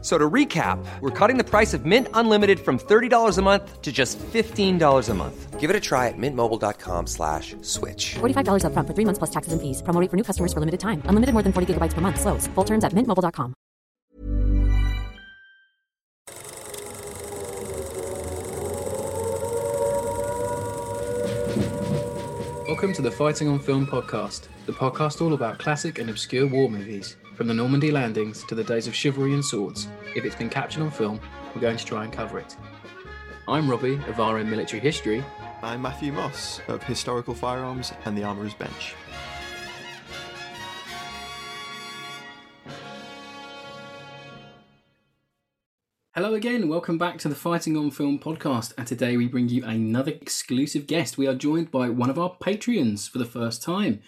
F- So to recap, we're cutting the price of Mint Unlimited from $30 a month to just $15 a month. Give it a try at mintmobile.com slash switch. $45 upfront for three months plus taxes and fees. Promo rate for new customers for limited time. Unlimited more than 40 gigabytes per month. Slows. Full terms at mintmobile.com. Welcome to the Fighting on Film podcast, the podcast all about classic and obscure war movies, from the Normandy landings to the days of chivalry and swords. If it's been captured on film, we're going to try and cover it. I'm Robbie of RM Military History. I'm Matthew Moss of Historical Firearms and the Armourer's Bench. Hello again, welcome back to the Fighting on Film podcast, and today we bring you another exclusive guest. We are joined by one of our Patreons for the first time.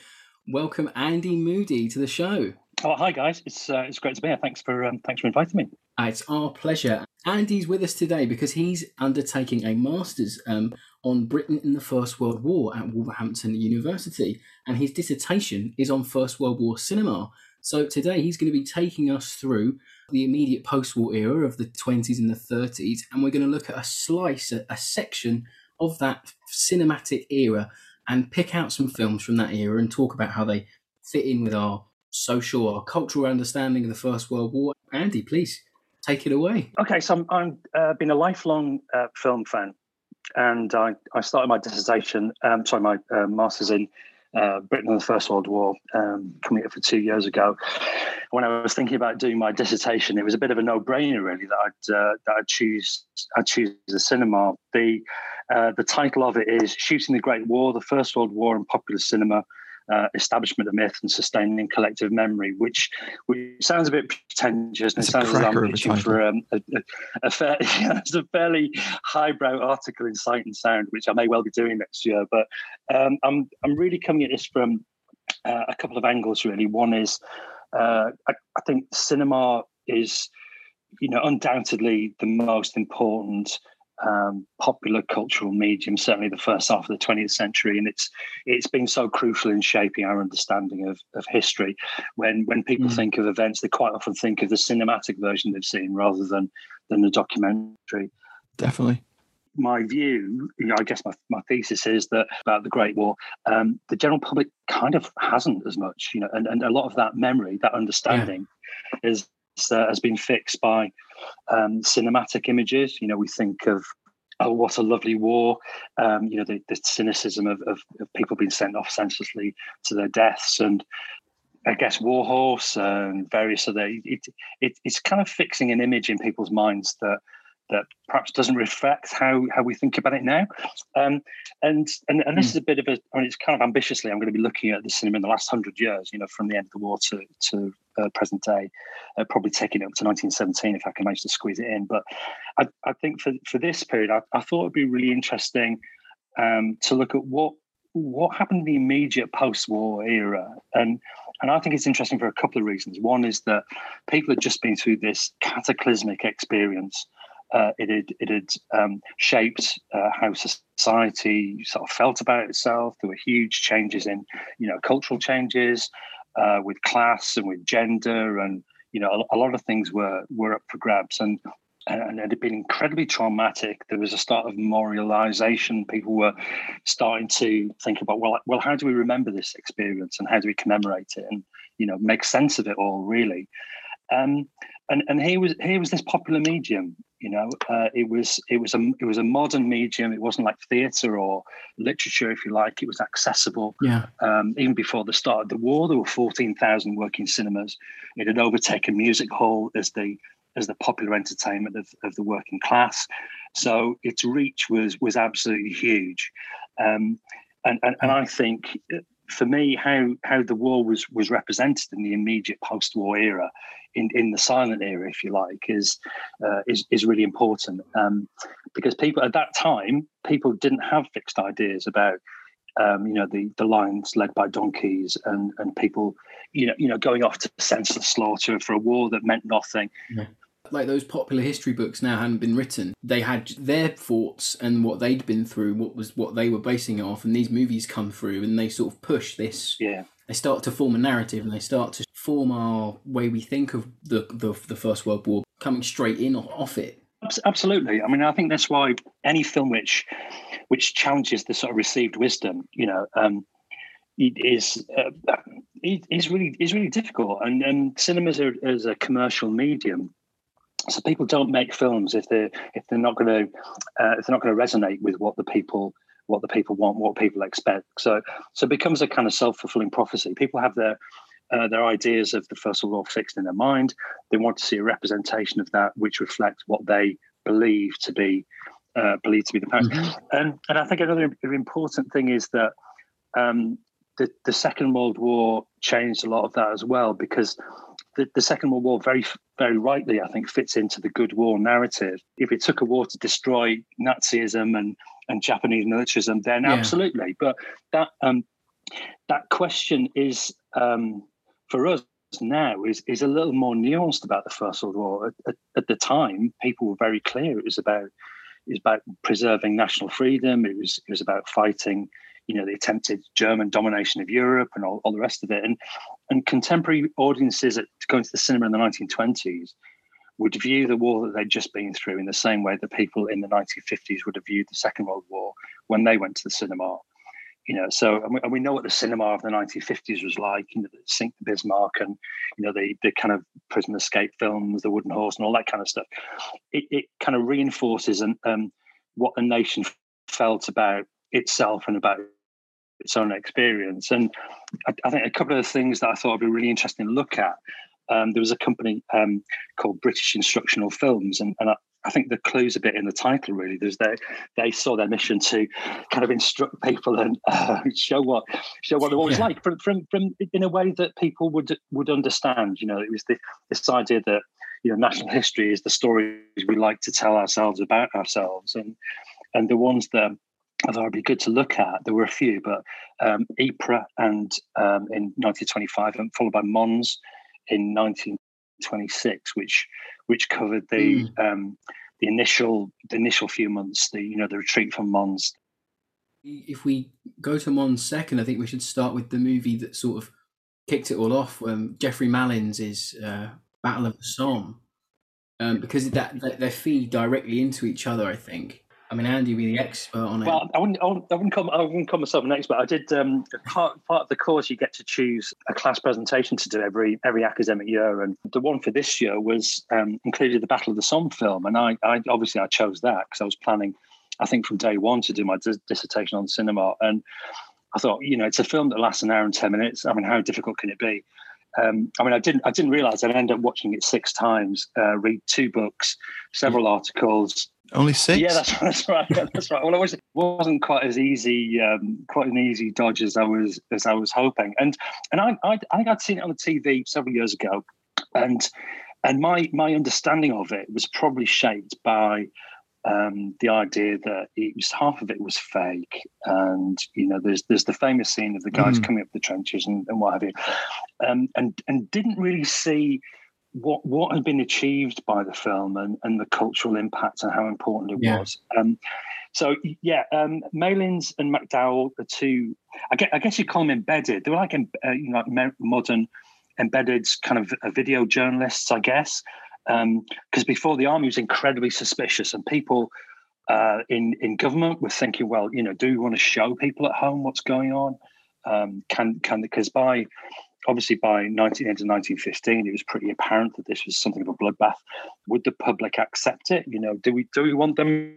Welcome Andy Moody to the show. Oh, hi guys! It's uh, it's great to be here. Thanks for um, thanks for inviting me. Uh, It's our pleasure. Andy's with us today because he's undertaking a master's um, on Britain in the First World War at Wolverhampton University, and his dissertation is on First World War cinema. So today he's going to be taking us through the immediate post-war era of the 20s and the 30s, and we're going to look at a slice, a, a section of that cinematic era, and pick out some films from that era and talk about how they fit in with our social or cultural understanding of the First World War. Andy, please take it away. Okay, so I'm, I'm uh, been a lifelong uh, film fan, and I, I started my dissertation, um, sorry, my uh, master's in uh, Britain and the First World War, um, coming up for two years ago. When I was thinking about doing my dissertation, it was a bit of a no-brainer, really, that I'd uh, that I'd choose I'd choose the cinema. The uh, the title of it is "Shooting the Great War: The First World War in Popular Cinema." Uh, establishment of myth and sustaining collective memory, which which sounds a bit pretentious and It's it a sounds cracker I'm pitching for um, a, a, a, fair, it's a fairly highbrow article in Sight and Sound, which I may well be doing next year. But um, I'm I'm really coming at this from uh, a couple of angles. Really, one is uh, I, I think cinema is, you know, undoubtedly the most important um, popular cultural medium, certainly the first half of the 20th century, and it's it's been so crucial in shaping our understanding of, of history. When when people Mm. think of events, they quite often think of the cinematic version they've seen rather than than the documentary. Definitely. My view, you know, I guess my, my thesis is that about the Great War, um, the general public kind of hasn't as much, you know, and, and a lot of that memory, that understanding, is uh, has been fixed by um, cinematic images. You know, we think of oh, what a lovely war. Um, you know, the, the cynicism of, of, of people being sent off senselessly to their deaths, and I guess Warhorse and various other. It, it, it's kind of fixing an image in people's minds that that perhaps doesn't reflect how how we think about it now. Um, and and and this is a bit of a. I mean, it's kind of ambitiously. I'm going to be looking at the cinema in the last hundred years. You know, from the end of the war to to uh, present day, uh, probably taking it up to 1917 if I can manage to squeeze it in. But I, I think for for this period, I, I thought it'd be really interesting um, to look at what what happened in the immediate post-war era and and I think it's interesting for a couple of reasons. One is that people had just been through this cataclysmic experience. Uh, it had it had um, shaped uh, how society sort of felt about itself. There were huge changes in you know cultural changes uh, with class and with gender, and you know a, a lot of things were were up for grabs. And and it had been incredibly traumatic. There was a start of memorialization. People were starting to think about, well, well, how do we remember this experience and how do we commemorate it and you know make sense of it all, really. Um, and and here was here was this popular medium. You know, uh, it was it was a it was a modern medium. It wasn't like theatre or literature, if you like. It was accessible. Yeah. Um, even before the start of the war, there were fourteen thousand working cinemas. It had overtaken music hall as the as the popular entertainment of, of the working class. So its reach was was absolutely huge. Um, and, and and I think for me, how how the war was was represented in the immediate post-war era, in, in the silent era, if you like, is uh, is is really important um, because people at that time people didn't have fixed ideas about um, you know, the the lions led by donkeys and and people, you know, you know, going off to senseless slaughter for a war that meant nothing. Yeah. Like those popular history books now hadn't been written. They had their thoughts and what they'd been through, what was what they were basing it off, and these movies come through and they sort of push this. Yeah. They start to form a narrative and they start to form our way we think of the the, the First World War, coming straight in off it. Absolutely. I mean, I think that's why any film which which challenges the sort of received wisdom, you know, um, is uh, is really is really difficult. And and cinema is a, is a commercial medium, so people don't make films if they're if they're not going to uh, if they're not going to resonate with what the people what the people want, what people expect. So so it becomes a kind of self fulfilling prophecy. People have their uh, their ideas of the First World War fixed in their mind. They want to see a representation of that which reflects what they believe to be uh, believe to be the past. Mm-hmm. And and I think another important thing is that um, the the Second World War changed a lot of that as well because the, the Second World War very very rightly I think fits into the good war narrative. If it took a war to destroy Nazism and and Japanese militarism, then yeah. absolutely. But that um, that question is um, for us now is is a little more nuanced about the First World War. At, at, at, the time, people were very clear it was about it was about preserving national freedom. It was it was about fighting, you know, the attempted German domination of Europe and all, all the rest of it. And and contemporary audiences at, going to the cinema in the 1920s would view the war that they'd just been through in the same way that people in the 1950s would have viewed the Second World War when they went to the cinema you know so and we, and we, know what the cinema of the 1950s was like you know the sink the bismarck and you know the the kind of prison escape films the wooden horse and all that kind of stuff it, it kind of reinforces and um, what a nation felt about itself and about its own experience and I, I, think a couple of things that i thought would be really interesting to look at um, there was a company um, called british instructional films and, and I, I think the clue's a bit in the title, really. There's they they saw their mission to kind of instruct people and uh, show what show what war was yeah. like from, from from in a way that people would would understand. You know, it was the, this idea that you know national history is the stories we like to tell ourselves about ourselves, and and the ones that I thought would be good to look at. There were a few, but um, Ypres and um, in 1925, and followed by Mons in 1926, which which covered the mm. um, the initial the initial few months, the you know the retreat from Mons. If we go to Mons second, I think we should start with the movie that sort of kicked it all off. Um, Geoffrey Malins is uh, Battle of the Somme, um, because that, that they feed directly into each other. I think. I mean, Andy, would be the expert on it. Well, I wouldn't, I wouldn't, I wouldn't call, I wouldn't call myself an expert. I did um, part, part of the course. You get to choose a class presentation to do every every academic year, and the one for this year was um, included the Battle of the Somme film, and I, I obviously I chose that because I was planning, I think from day one to do my dis- dissertation on cinema, and I thought, you know, it's a film that lasts an hour and ten minutes. I mean, how difficult can it be? Um, I mean, I didn't I didn't realize I'd end up watching it six times, uh, read two books, several articles, only six? Yeah, that's, that's right. That's right. Well, it was, wasn't quite as easy, um, quite an easy dodge as I was as I was hoping. And and I, I, I think I'd seen it on the TV several years ago, and and my my understanding of it was probably shaped by um, the idea that it was half of it was fake, and you know, there's there's the famous scene of the guys mm. coming up the trenches and, and what have you, um, and and didn't really see what what had been achieved by the film and, and the cultural impact and how important it yeah. was. Um, so yeah, um, Malins and McDowell are two. I guess, I guess you call them embedded. They were like uh, you know like modern embedded kind of uh, video journalists, I guess. Because um, before the army was incredibly suspicious, and people uh, in in government were thinking, well, you know, do we want to show people at home what's going on? Um, can can because by obviously by 19, 1915, it was pretty apparent that this was something of a bloodbath. Would the public accept it? You know, do we do we want them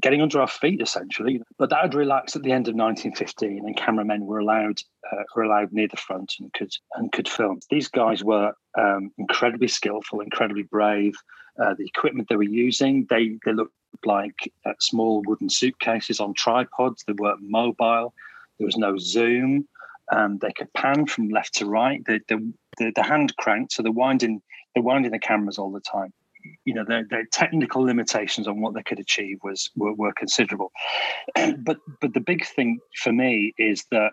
getting under our feet essentially? But that had relaxed at the end of 1915, and cameramen were allowed uh, were allowed near the front and could and could film. These guys were um, incredibly skillful, incredibly brave. Uh, the equipment they were using, they they looked like uh, small wooden suitcases on tripods. They weren't mobile. There was no zoom. Um, they could pan from left to right. The, the, the, the hand cranked, so they're winding, they're winding the cameras all the time. you know, their, their technical limitations on what they could achieve was were, were considerable. but but the big thing for me is that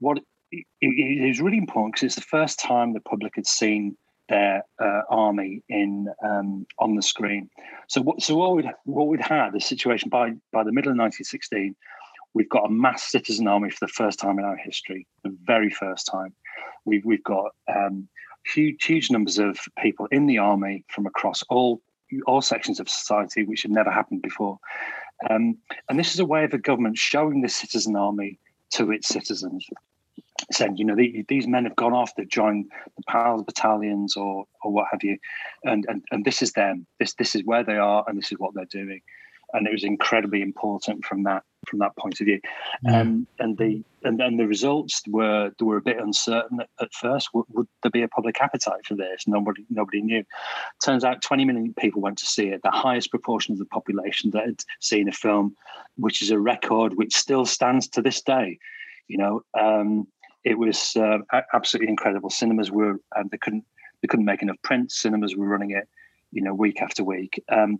what it, is really important because it's the first time the public had seen their uh, army in um, on the screen. So what so what we'd what we'd had a situation by by the middle of 1916, we've got a mass citizen army for the first time in our history, the very first time. We've we've got um, huge huge numbers of people in the army from across all all sections of society, which had never happened before. Um, and this is a way of the government showing the citizen army to its citizens saying, you know, the, these men have gone off, they've joined the PALS battalions or or what have you, and and and this is them. This this is where they are, and this is what they're doing, and it was incredibly important from that from that point of view. Um, and the and then the results were they were a bit uncertain at, at first. Would, would, there be a public appetite for this? Nobody nobody knew. Turns out, 20 million people went to see it. The highest proportion of the population that had seen a film, which is a record which still stands to this day. You know, um, it was uh, absolutely incredible. Cinemas were um, they couldn't they couldn't make enough prints. Cinemas were running it, you know, week after week. Um,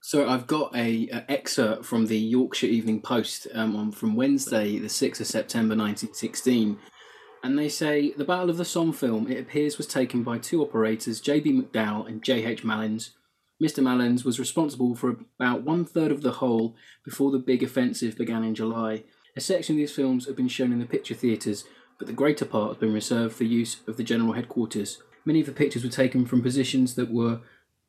so I've got a, a, excerpt from the Yorkshire Evening Post um, on from Wednesday, the sixth of September, nineteen sixteen, and they say the Battle of the Somme film it appears was taken by two operators, J.B. McDowell and J.H. Malins. Mr. Malins was responsible for about one third of the whole before the big offensive began in July. A section of these films have been shown in the picture theatres, but the greater part has been reserved for use of the general headquarters. Many of the pictures were taken from positions that were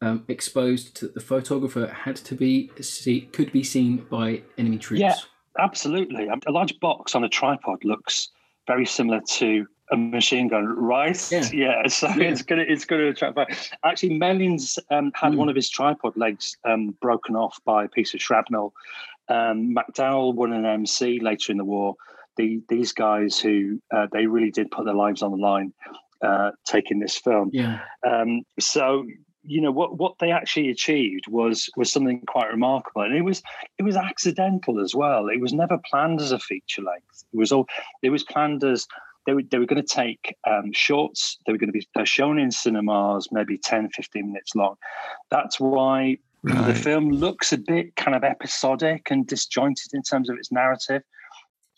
um, exposed to the photographer had to be see, could be seen by enemy troops. Yeah, absolutely. A large box on a tripod looks very similar to a machine gun, right? Yeah. yeah so yeah. it's gonna it's gonna attract. Actually, Malins um, had mm. one of his tripod legs um, broken off by a piece of shrapnel, um, McDowell won an MC later in the war. The, these guys who uh, they really did put their lives on the line uh, taking this film. Yeah. Um, so you know what what they actually achieved was was something quite remarkable, and it was it was accidental as well. It was never planned as a feature length. It was all it was planned as they were, they were going to take um, shorts they were going to be shown in cinemas maybe 10 15 minutes long that's why Right. The film looks a bit kind of episodic and disjointed in terms of its narrative.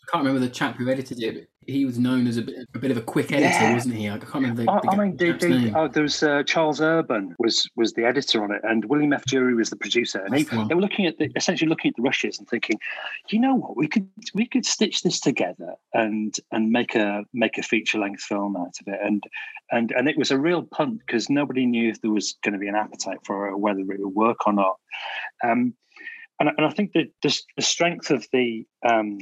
I can't remember the chap who edited it, he was known as a bit, a bit of a quick editor, yeah. wasn't he? I can't remember the, the I, mean, they, they, oh, there was uh, Charles Urban was was the editor on it, and William F. Jury was the producer. And they, they were looking at the, essentially looking at the rushes and thinking, you know what, we could we could stitch this together and and make a make a feature length film out of it. And and and it was a real punt because nobody knew if there was going to be an appetite for it or whether it would work or not. Um, and, and I think that the, the strength of the um,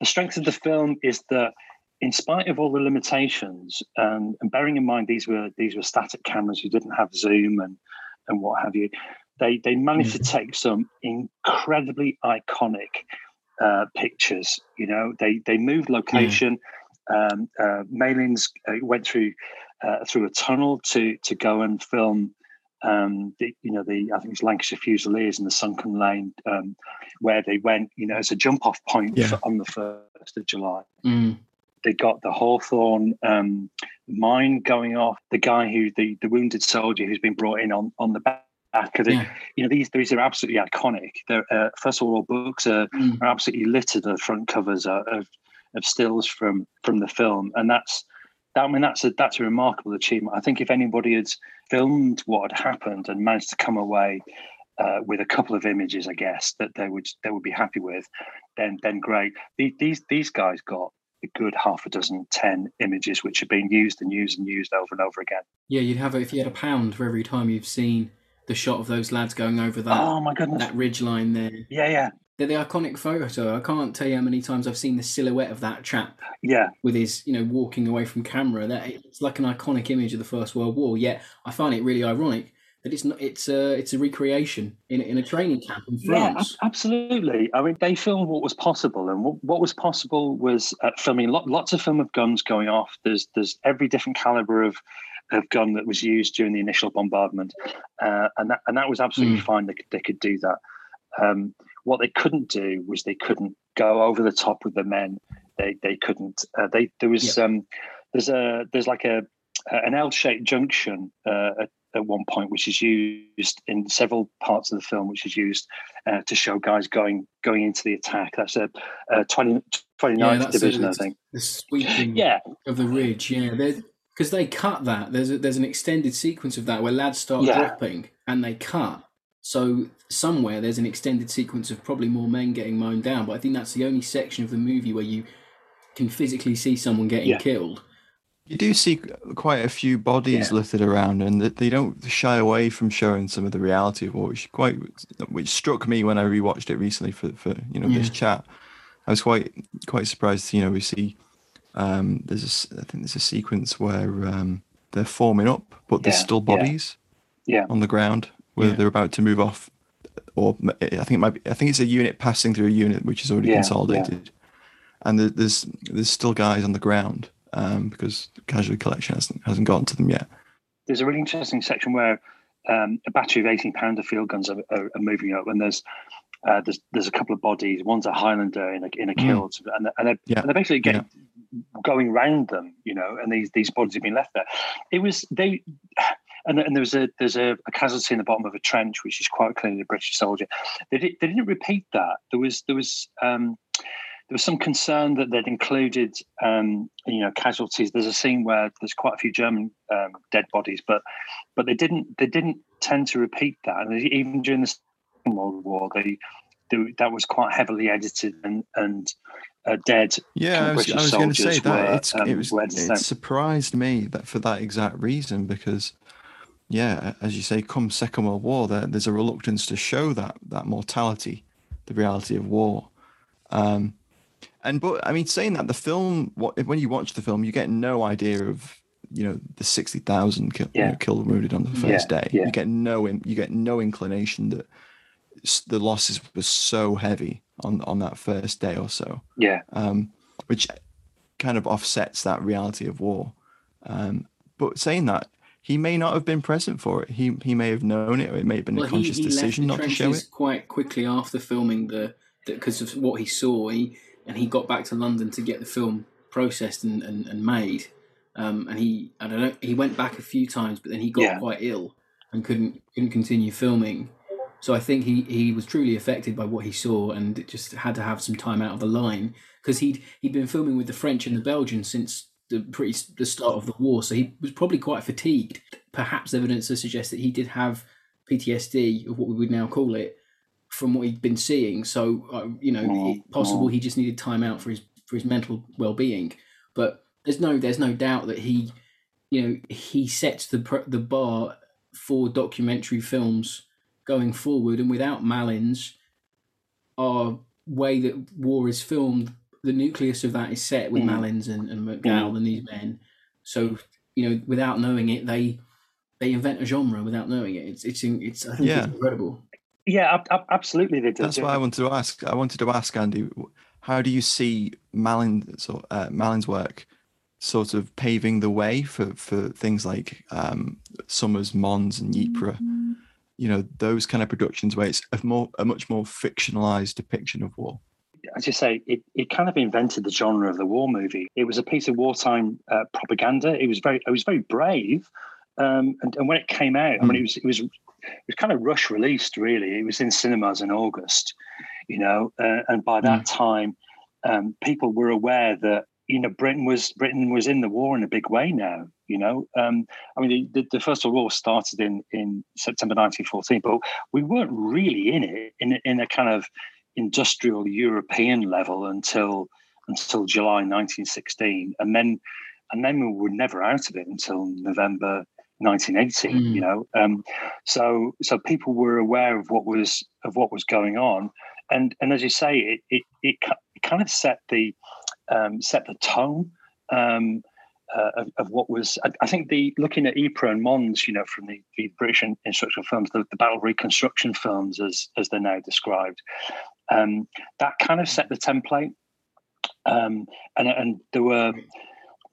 the strength of the film is that in spite of all the limitations, and, and bearing in mind these were these were static cameras who didn't have zoom and and what have you, they they managed mm-hmm. to take some incredibly iconic uh, pictures. You know, they they moved location. Um, uh, Malins uh, went through uh, through a tunnel to to go and film um, the, you know, the I think it's Lancashire Fusiliers and the Sunken Lane, um, where they went, you know, as a jump off point yeah. on the first of July. Mm. They got the Hawthorn um, mine going off. The guy who the the wounded soldier who's been brought in on on the back. Because yeah. You know these these are absolutely iconic. They're, uh, first of all, books are, mm. are absolutely littered. The front covers are, of of stills from from the film, and that's I mean, that's a that's a remarkable achievement. I think if anybody had filmed what had happened and managed to come away uh, with a couple of images, I guess that they would they would be happy with, then then great. These these guys got a good half a dozen, ten images which have been used and used and used over and over again. Yeah, you'd have if you had a pound for every time you've seen the shot of those lads going over that. Oh my goodness, that ridge line there. Yeah, yeah. They're the iconic photo. I can't tell you how many times I've seen the silhouette of that chap. Yeah. With his, you know, walking away from camera. That it's like an iconic image of the First World War. Yet I find it really ironic that it's not. It's a it's a recreation in in a training camp in France. Yeah, absolutely. I mean, they filmed what was possible, and what, what was possible was uh, filming lots of film of guns going off. There's there's every different caliber of of gun that was used during the initial bombardment, uh, and that and that was absolutely mm. fine. They could, they could do that. Um, what they couldn't do was they couldn't go over the top with the men. They they couldn't. Uh, they there was yeah. um, there's a there's like a an L-shaped junction uh, at one point, which is used in several parts of the film, which is used uh, to show guys going going into the attack. That's a, a 20, 29th Yeah, division, it. I think. The sweeping Yeah, of the ridge, yeah. Because they cut that. There's a, there's an extended sequence of that where lads start Yeah. dropping and they cut. So somewhere there's an extended sequence of probably more men getting mown down. But I think that's the only section of the movie where you can physically see someone getting Yeah. killed. You do see quite a few bodies Yeah. littered around, and they don't shy away from showing some of the reality of war, which quite which struck me when I rewatched it recently for for you know this chat. I was quite quite surprised. You know, we see um, there's a s- I think there's a sequence where um, they're forming up, but there's Yeah, still yeah. bodies yeah, on the ground where Yeah. they're about to move off, or I think it might be, I think it's a unit passing through a unit which is already Yeah, yeah. consolidated, and there's there's still guys on the ground um, because casualty collection hasn't hasn't gotten to them yet. there's a really interesting section where um, a battery of 18 pounder field guns are, are, are moving up, and there's uh, there's there's a couple of bodies. One's a Highlander in a in a kilt, and, and, they're, Yeah. and they're basically getting going round them, you know, and these these bodies have been left there. It was they. And, and there was a there's a, a casualty in the bottom of a trench, which is quite clearly a British soldier. They, did, they didn't repeat that. There was there was um, there was some concern that they'd included um, you know casualties. There's a scene where there's quite a few German um, dead bodies, but but they didn't they didn't tend to repeat that. And even during the Second World War, they, they that was quite heavily edited and and uh, dead. Yeah, I was, I was going to say that were, um, it was it surprised me that for that exact reason because yeah, as you say, come Second World War, there, there's a reluctance to show that that mortality, the reality of war. Um, and but I mean, saying that the film, what when you watch the film, you get no idea of you know the sixty thousand kill, you know, killed wounded on the first Yeah, day. yeah. You get no you get no inclination that the losses were so heavy on on that first day or so Yeah, um, which kind of offsets that reality of war. Um, but saying that, he may not have been present for it. He he may have known it, or it may have been a conscious decision not to show it. quite quickly after filming the because of what he saw. He and he got back to London to get the film processed and, and, and made. Um, and he I don't know he went back a few times, but then he got Yeah. quite ill and couldn't couldn't continue filming. So I think he, he was truly affected by what he saw and it just had to have some time out of the line because he'd he'd been filming with the French and the Belgians since the pretty the start of the war, so he was probably quite fatigued. Perhaps evidence to suggest that he did have PTSD of what we would now call it from what he'd been seeing. So uh, you know, it- possible he just needed time out for his for his mental well being. But there's no there's no doubt that he you know he sets the the bar for documentary films going forward, and without Malins, our way that war is filmed, the nucleus of that is set with Mm. Malins and, and McDowell and these men. So you know, without knowing it, they they invent a genre without knowing it. It's it's it's I think Yeah. it's incredible. yeah, ab- ab- absolutely. They did. That's why I wanted to ask. I wanted to ask Andy, how do you see Malin, so, uh, Malin's work sort of paving the way for, for things like um, Summers, Mons, and Ypres? You know, those kind of productions where it's a more a much more fictionalized depiction of war. As you say, it, it kind of invented the genre of the war movie. It was a piece of wartime uh, propaganda. It was very, it was very brave. Um, and, and when it came out, I mean, it was, it was, it was kind of rush released. Really, it was in cinemas in August, you know, uh, and by that time, um, people were aware that you know Britain was Britain was in the war in a big way now. You know, um, I mean, the, the First World War started in in September 1914, but we weren't really in it in in a kind of industrial European level until until July 1916, and then and then we were never out of it until November 1918. Mm. You know, um, so so people were aware of what was of what was going on, and and as you say, it it it, it kind of set the um, set the tone. Um, uh, of, of what was, I, I think the looking at Ypres and Mons, you know, from the, the British in- instructional films, the, the battle reconstruction films, as as they're now described, um, that kind of set the template. Um, and and there were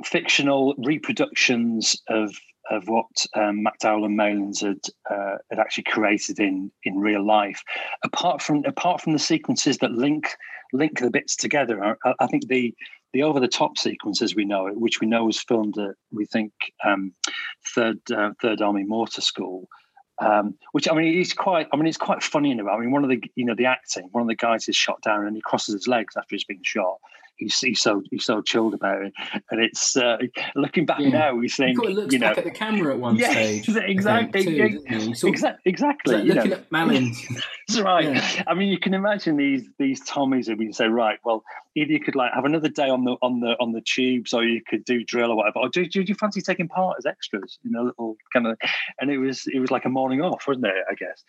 fictional reproductions of of what um, McDowell and Malins had uh, had actually created in in real life. Apart from apart from the sequences that link link the bits together, I, I think the the over the top sequence, as we know it, which we know was filmed at we think um, Third uh, Third Army Mortar School. Um, which I mean, it's quite. I mean, it's quite funny in a way. I mean, one of the you know the acting. One of the guys is shot down and he crosses his legs after he's been shot, he's, he's so he's so chilled about it. And it's uh, looking back yeah. now, we think he looks you know, back at the camera at one yeah, stage. Exactly, too, exactly, exactly. Like looking know. at Malins. That's right. Yeah. I mean, you can imagine these these Tommies who you say, right, well, either you could like have another day on the on the on the tubes, or you could do drill or whatever. Or do, do, do you fancy taking part as extras? in a little kind of. And it was it was like a morning off, wasn't it? I guess.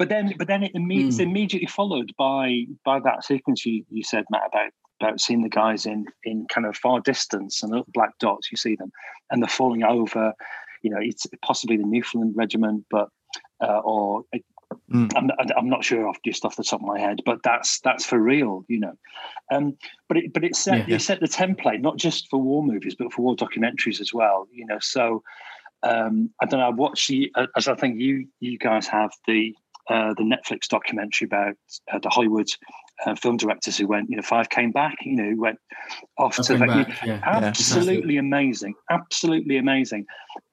But then, but then it imme- mm. it's immediately followed by by that sequence you, you said, Matt, about about seeing the guys in in kind of far distance and little black dots. You see them, and they're falling over. You know, it's possibly the Newfoundland Regiment, but uh, or mm. I'm, I'm not sure off just off the top of my head, but that's that's for real. You know, um, but it but it set yeah. it set the template not just for war movies, but for war documentaries as well. You know, so. Um, I don't know. I watched the, as I think you you guys have the uh, the Netflix documentary about uh, the Hollywood uh, film directors who went, you know, five came back, you know, went off to the, back, yeah. absolutely yeah. amazing, absolutely amazing.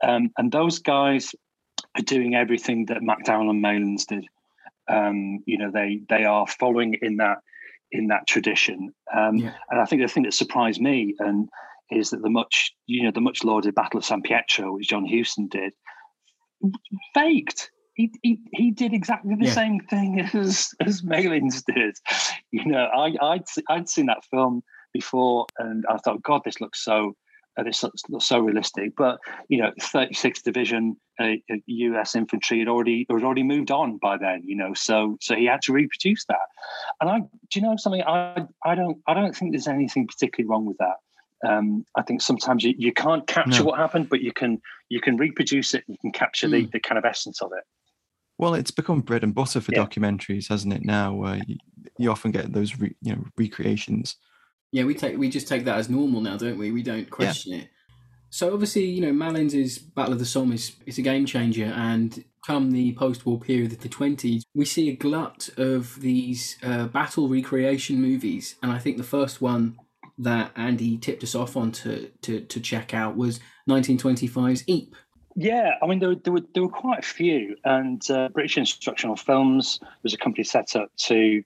Um, and those guys are doing everything that McDowell and Malins did. Um, you know, they they are following in that in that tradition. Um, yeah. And I think the thing that surprised me and is that the much you know the much lauded Battle of San Pietro, which John Huston did, faked he, he, he did exactly the yeah. same thing as as Malins did. You know, I I'd I'd seen that film before, and I thought, God, this looks so uh, this looks, looks, so realistic. But you know, 36th Division uh, U.S. Uh, infantry had already had already moved on by then. You know, so so he had to reproduce that. And I, do you know something? I I don't I don't think there's anything particularly wrong with that. Um, I think sometimes you, you can't capture no. what happened, but you can you can reproduce it. You can capture mm. the, the kind of essence of it. Well, it's become bread and butter for yeah. documentaries, hasn't it? Now, where you, you often get those re, you know recreations. Yeah, we take we just take that as normal now, don't we? We don't question yeah. it. So obviously, you know, Malins' Battle of the Somme is, is a game changer, and come the post-war period of the twenties, we see a glut of these uh, battle recreation movies, and I think the first one that Andy tipped us off on to to, to check out was 1925's Ypres. Yeah, I mean, there, there, were there were quite a few, and uh, British Instructional Films was a company set up to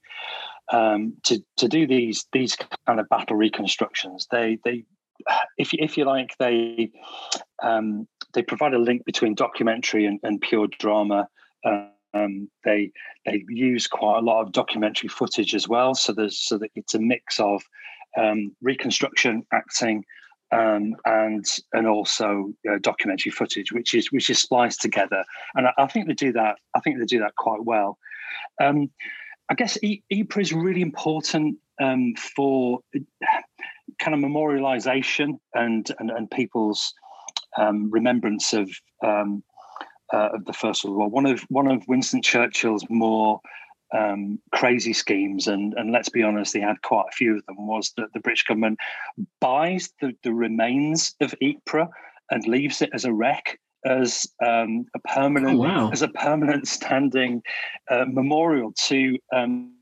um, to to do these these kind of battle reconstructions. They they if if you like they um, they provide a link between documentary and, and pure drama. Um, they they use quite a lot of documentary footage as well, so there's so that it's a mix of um, reconstruction, acting, um, and and also uh, documentary footage, which is which is spliced together. And I, I, think they do that. I think they do that quite well. Um, I guess e- Ypres is really important um, for kind of memorialization and and, and people's um, remembrance of. Um, uh, of the First World War, one of one of Winston Churchill's more um, crazy schemes, and and let's be honest, they had quite a few of them. Was that the British government buys the, the remains of Ypres and leaves it as a wreck, as um, a permanent, oh, wow. as a permanent standing uh, memorial to um,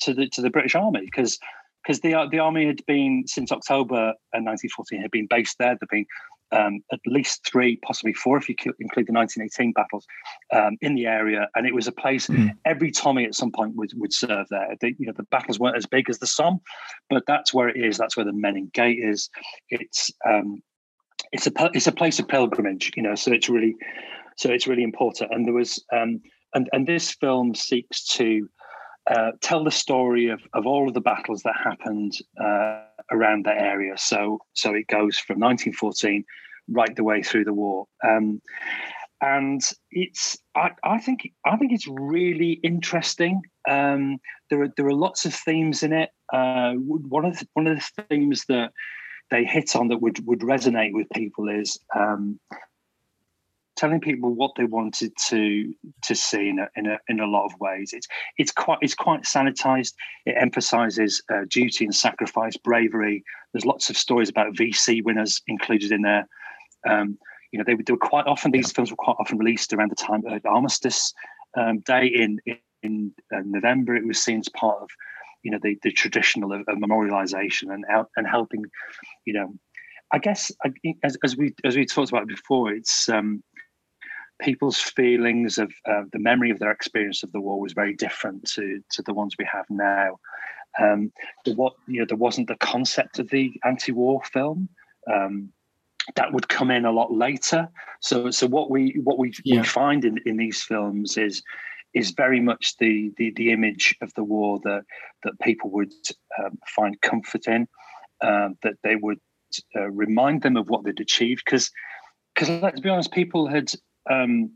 to the to the British Army, because because the the army had been since October 1914 had been based there. There'd been um, at least three, possibly four, if you include the 1918 battles um, in the area. And it was a place mm. every Tommy at some point would, would serve there. The, you know, the battles weren't as big as the Somme, but that's where it is. That's where the Menin Gate is. It's um, it's a it's a place of pilgrimage. You know, so it's really so it's really important. And there was um, and and this film seeks to. Uh, tell the story of, of all of the battles that happened uh, around that area. So so it goes from 1914 right the way through the war. Um, and it's I, I, think I think it's really interesting. Um, there are there are lots of themes in it. Uh, one of the, one of the themes that they hit on that would would resonate with people is um, telling people what they wanted to to see in a, in a, in a lot of ways. It's it's quite it's quite sanitized. It emphasizes uh, duty and sacrifice, bravery. There's lots of stories about VC winners included in there. Um, you know, they, they, were quite often these films were quite often released around the time of Armistice um, Day in in uh, November. It was seen as part of you know the, the traditional of, of memorialization and and helping you know. I guess as, as we as we talked about before it's um people's feelings of uh, the memory of their experience of the war was very different to to the ones we have now. Um there, what you know there wasn't the concept of the anti-war film. Um that would come in a lot later so so what we what we, yeah. we find in in these films is is very much the, the the image of the war that that people would um, find comfort in, um, that they would uh, remind them of what they'd achieved. Because because let's be honest, people had um,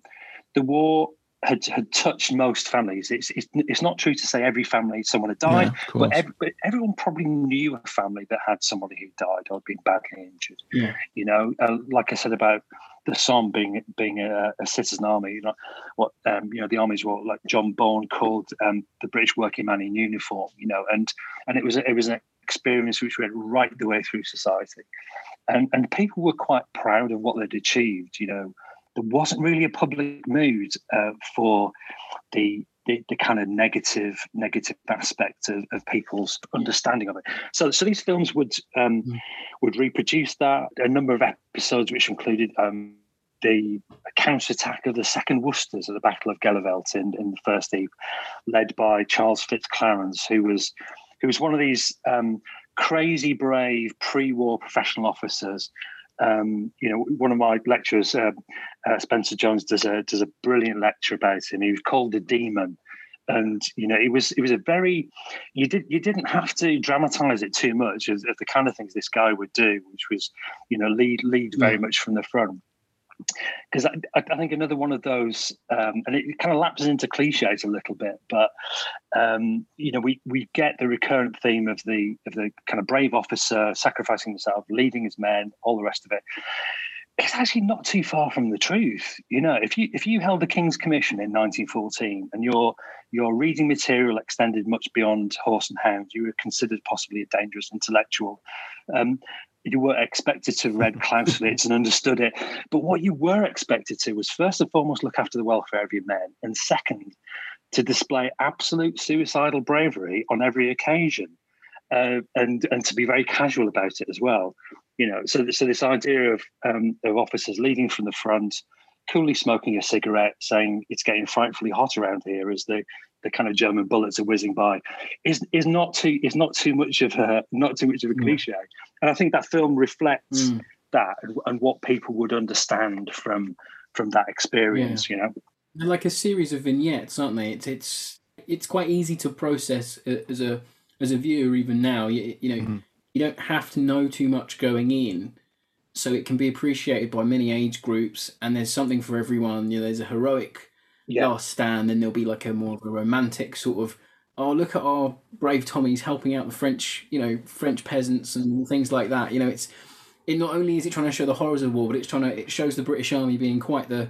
the war had had touched most families. It's, it's it's not true to say every family someone had died, yeah, but, every, but, everyone probably knew a family that had somebody who died or been badly injured. Yeah. You know, uh, like I said about the Somme being being a, a citizen army, you know, what um, you know the armies were like John Bourne called um, the British working man in uniform. You know, and and it was it was an experience which went right the way through society, and and people were quite proud of what they'd achieved. You know there wasn't really a public mood uh, for the, the, the kind of negative negative aspect of, of people's understanding of it. So so these films would um, mm. would reproduce that. A number of episodes which included um, the counterattack of the Second Worcesters at the Battle of Gheluvelt in, in the First Ypres, led by Charles Fitzclarence, who was who was one of these um, crazy brave pre-war professional officers um, you know, one of my lecturers, uh, uh, Spencer Jones, does a does a brilliant lecture about him. He was called the demon, and you know, it was it was a very you did you didn't have to dramatize it too much as, as the kind of things this guy would do, which was you know lead lead very much from the front because I, I, think another one of those, um, and it kind of lapses into cliches a little bit, but um, you know, we we get the recurrent theme of the of the kind of brave officer sacrificing himself, leading his men, all the rest of it. It's actually not too far from the truth. You know, if you if you held the King's Commission in 1914 and your your reading material extended much beyond horse and hound, you were considered possibly a dangerous intellectual. Um, you were expected to read Clausewitz and understood it. But what you were expected to was first and foremost look after the welfare of your men, and second, to display absolute suicidal bravery on every occasion, uh, and and to be very casual about it as well. You know, so so this idea of um, of officers leading from the front, coolly smoking a cigarette, saying it's getting frightfully hot around here as the the kind of German bullets are whizzing by, is is not too is not too much of a not too much of a mm. cliche. And I think that film reflects mm. that and, and, what people would understand from from that experience. Yeah. You know, They're like a series of vignettes, aren't they? It's it's it's quite easy to process as a as a viewer even now. You, you know, mm. you don't have to know too much going in so it can be appreciated by many age groups and there's something for everyone you know there's a heroic yeah. last stand then there'll be like a more of a romantic sort of oh look at our brave tommies helping out the french you know french peasants and things like that you know it's it not only is it trying to show the horrors of war but it's trying to it shows the british army being quite the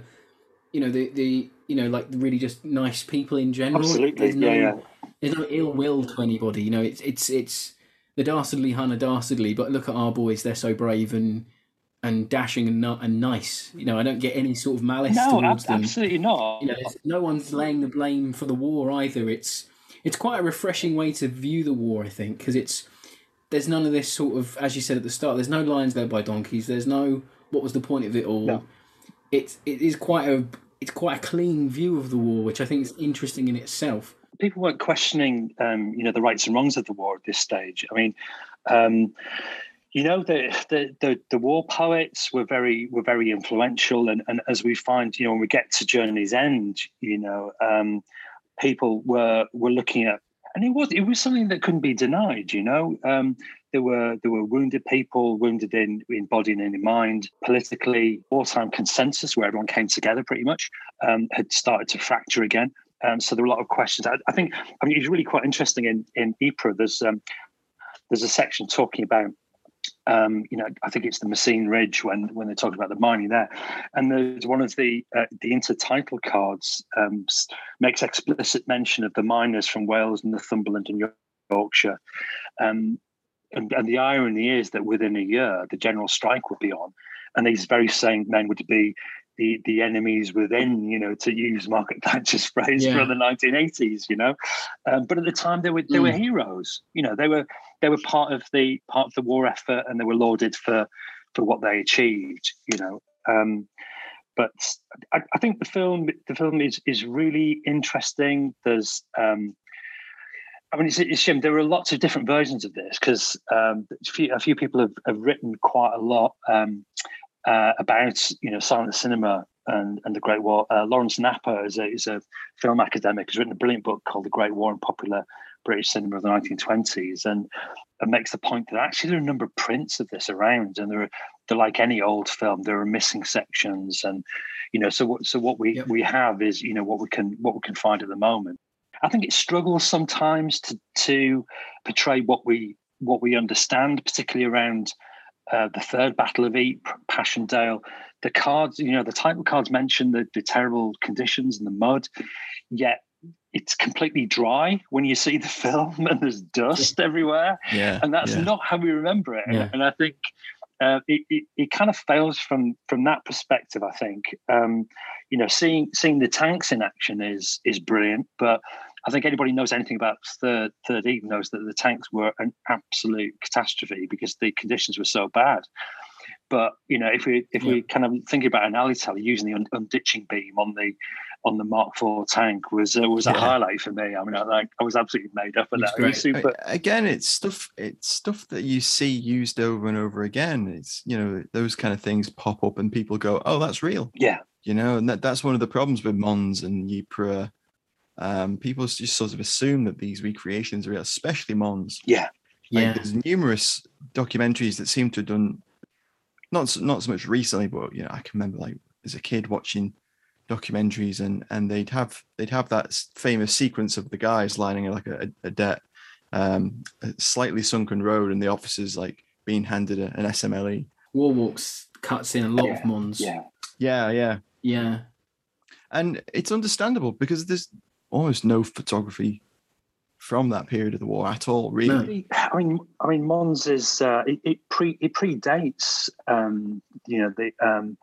you know the the you know like really just nice people in general Absolutely. there's no, yeah, yeah. there's no ill will to anybody you know it's it's it's the dastardly hun are dastardly but look at our boys they're so brave and and dashing and, and nice. You know, I don't get any sort of malice no, towards ab- them. absolutely not. You know, no one's laying the blame for the war either. It's it's quite a refreshing way to view the war, I think, because it's there's none of this sort of, as you said at the start, there's no lions led by donkeys. There's no what was the point of it all. No. It's it is quite a it's quite a clean view of the war, which I think is interesting in itself. People weren't questioning, um, you know, the rights and wrongs of the war at this stage. I mean. Um, you know the, the, the the war poets were very were very influential and, and as we find you know when we get to journey's end you know um, people were were looking at and it was it was something that couldn't be denied you know. Um, there were there were wounded people wounded in in body and in mind. Politically wartime consensus where everyone came together pretty much um, had started to fracture again. Um, so there were a lot of questions. I, I, think I mean it's really quite interesting in in Ypres there's um, there's a section talking about um, you know, I think it's the Messines Ridge when when they're talking about the mining there, and there's one of the uh, the intertitle cards um, makes explicit mention of the miners from Wales, Northumberland, and Yorkshire, um, and, and the irony is that within a year the general strike would be on, and these very same men would be the the enemies within, you know, to use Margaret Thatcher's phrase Yeah. from the 1980s, you know. Um, but at the time, they were they were Mm. heroes. You know, they were they were part of the part of the war effort, and they were lauded for for what they achieved. You know. Um, but I, I think the film the film is is really interesting. There's um, I mean, it's, it's shame. There are lots of different versions of this because um, a, few, a few people have, have written quite a lot um, uh, about you know silent cinema and, and the Great War. Uh, Lawrence Napper is a, is a film academic. Has written a brilliant book called The Great War and Popular British Cinema of the 1920s, and, and makes the point that actually there are a number of prints of this around, and there are they're like any old film. There are missing sections, and you know, so what so what we Yep. we have is you know what we can what we can find at the moment. I think it struggles sometimes to to portray what we what we understand, particularly around uh, the third Battle of Ypres, Passchendaele. The cards, you know, the title cards mention the, the terrible conditions and the mud, yet it's completely dry when you see the film and there's dust everywhere Yeah. and that's yeah. not how we remember it. Yeah. And I think uh, it, it it kind of fails from from that perspective. I think um, you know seeing seeing the tanks in action is is brilliant, but I think anybody knows anything about third third Ypres knows that the tanks were an absolute catastrophe because the conditions were so bad. But you know, if we if we kind of think about an alley tally using the unditching beam on the on the Mark IV tank was uh, was a Yeah. highlight for me. I mean, I, like, I was absolutely made up of that. It super. Again it's stuff it's stuff that you see used over and over again it's you know those kind of things pop up and people go oh that's real Yeah, you know and that, that's one of the problems with mons and ypres um people just sort of assume that these recreations are real especially mons yeah, like, Yeah. there's numerous documentaries that seem to have done not so, not so much recently but you know i can remember like as a kid watching documentaries and and they'd have they'd have that famous sequence of the guys lining like a, a debt um a slightly sunken road and the officers like being handed a, an smle Warwalks cuts in a lot Yeah, of Mons. yeah. yeah yeah Yeah. and it's understandable because there's almost no photography from that period of the war at all really I mean, I mean, Mons is uh, it, it pre it predates um, you know the um,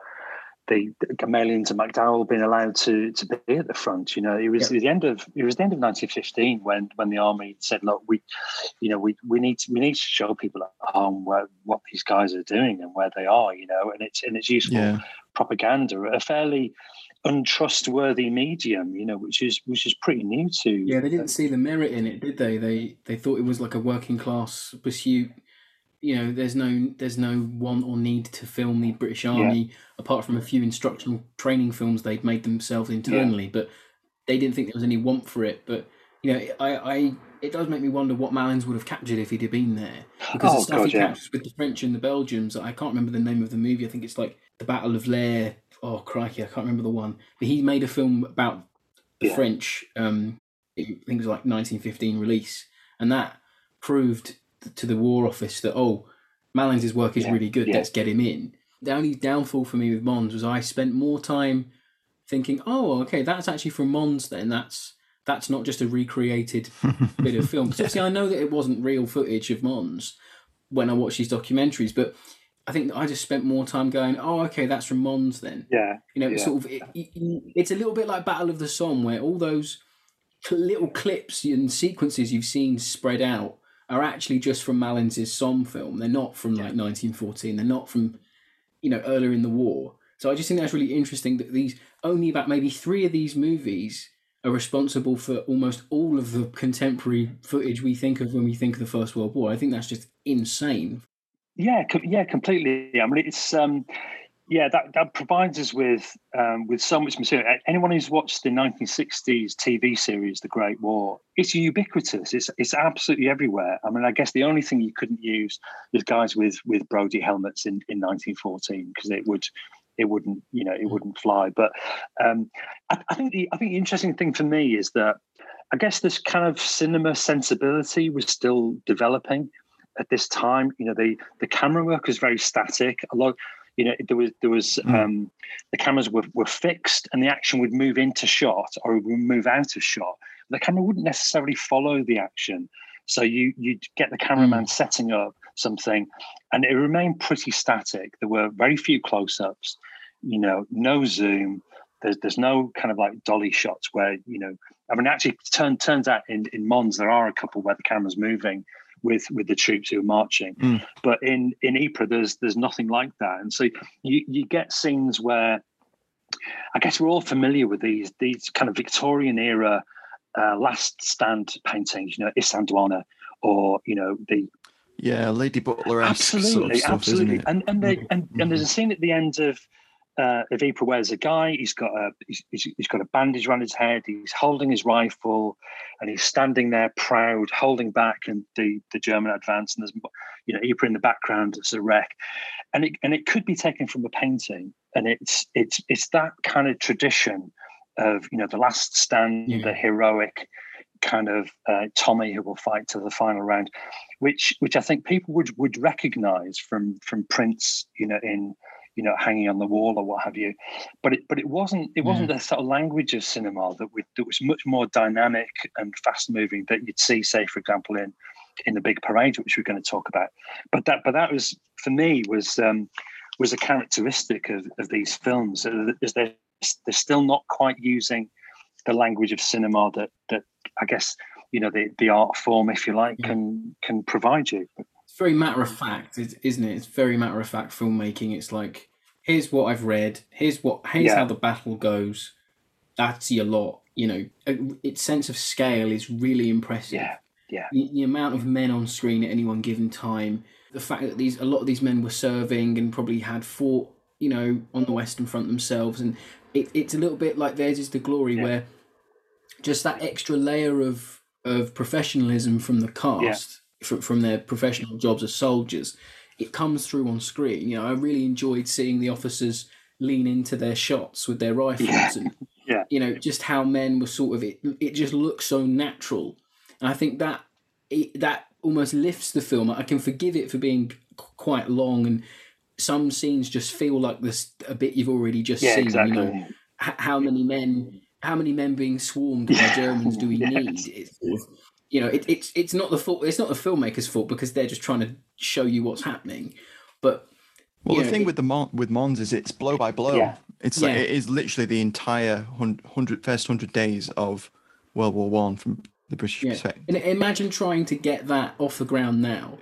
the, the Gamalians and McDowell being allowed to to be at the front. You know, it was Yeah. the end of it was the end of 1915 when when the army said, "Look, we, you know, we we need to, we need to show people at home where what these guys are doing and where they are." You know, and it's and it's useful yeah propaganda, a fairly untrustworthy medium. You know, which is which is pretty new to Yeah, they didn't uh, see the merit in it, did they? They they thought it was like a working class pursuit. You know, there's no there's no want or need to film the British Army apart from a few instructional training films they'd made themselves internally, but they didn't think there was any want for it. But you know, I, I it does make me wonder what Malins would have captured if he'd have been there. Because Oh, the stuff God, he yeah. captures with the French and the Belgians, I can't remember the name of the movie. I think it's like the Battle of Lair. Oh crikey, I can't remember the one. But he made a film about the Yeah. French. Um, I think it was like 1915 release, and that proved to the War Office that oh, Malins' work is Yeah, really good. yeah. Let's get him in. The only downfall for me with Mons was I spent more time thinking, oh, okay, that's actually from Mons. Then that's that's not just a recreated bit of film. obviously, I know that it wasn't real footage of Mons when I watched these documentaries, but I think I just spent more time going, oh, okay, that's from Mons then. yeah. You know, it's Yeah. sort of it, it- it's a little bit like Battle of the Somme, where all those little clips and sequences you've seen spread out are actually just from Malins' Somme film. They're not from like 1914. They're not from you know earlier in the war. So I just think that's really interesting that these only about maybe three of these movies are responsible for almost all of the contemporary footage we think of when we think of the First World War. I think that's just insane. Yeah, co- yeah, completely. I mean, it's um, yeah, that that provides us with um, with so much material. Anyone who's watched the 1960s TV series The Great War, it's ubiquitous. It's it's absolutely everywhere. I mean, I guess the only thing you couldn't use is guys with with Brodie helmets in in 1914 because it would it wouldn't you know it wouldn't fly. But um, I, I think the I think the interesting thing for me is that I guess this kind of cinema sensibility was still developing at this time. You know, the the camera work was very static. A lot, you know, there was there was Mm. um, the cameras were were fixed, and the action would move into shot or it would move out of shot. The camera wouldn't necessarily follow the action, so you you'd get the cameraman setting up something, and it remained pretty static. There were very few close ups. you know, no zoom. There's there's no kind of like dolly shots where you know. I mean, actually, turn, turns out in in Mons there are a couple where the camera's moving with with the troops who are marching, Mm. but in in Ypres there's there's nothing like that, and so you you get scenes where. I guess we're all familiar with these these kind of Victorian era uh, last stand paintings, you know, Isandlwana or you know the Yeah, Lady Butler absolutely, sort of stuff, absolutely. And and they and, and there's a scene at the end of uh, Ypres where a guy. He's got a he's, he's got a bandage around his head. He's holding his rifle, and he's standing there proud, holding back and the the German advance. And there's you know Ypres in the background as a wreck, and it and it could be taken from a painting. And it's it's it's that kind of tradition of you know the last stand, Yeah. the heroic kind of uh, Tommy who will fight to the final round, which which I think people would would recognise from from prints, you know, in you know hanging on the wall or what have you. But it but it wasn't it hmm. wasn't the sort of language of cinema that we, that was much more dynamic and fast moving that you'd see, say, for example, in in the big parade, which we're going to talk about. But that but that was for me was um, was a characteristic of, of these films uh, is they're they're still not quite using the language of cinema that that I guess you know the the art form, if you like, Yeah. can can provide you. Very matter of mm. fact, is- isn't it? It's very matter of fact filmmaking. It's like, here's what I've read. Here's what. Here's Yeah. how the battle goes. That's your lot. You know, its sense of scale is really impressive. Yeah, yeah, the, the amount of men on screen at any one given time, the fact that these a lot of these men were serving and probably had fought, you know, on the Western Front themselves, and it, it's a little bit like theirs is the glory, where just that extra layer of of professionalism from the cast, from, from their professional jobs as soldiers, it comes through on screen. You know, I really enjoyed seeing the officers lean into their shots with their rifles Yeah. and Yeah. you know just how men were sort of it it just looks so natural and i think that it, that almost lifts the film i can forgive it for being qu- quite long and some scenes just feel like this a bit you've already just yeah, seen exactly. you know H- how many men how many men being swarmed by germans do we Yes. need it's you know it, it's it's not the fault it's not the filmmaker's fault because they're just trying to show you what's happening but Well, the know, thing it- with the Mon- with Mons is it's blow by blow. Yeah. It's like Yeah. it is literally the entire hun- hundred first hundred days of World War One from the British yeah. perspective. and imagine trying to get that off the ground now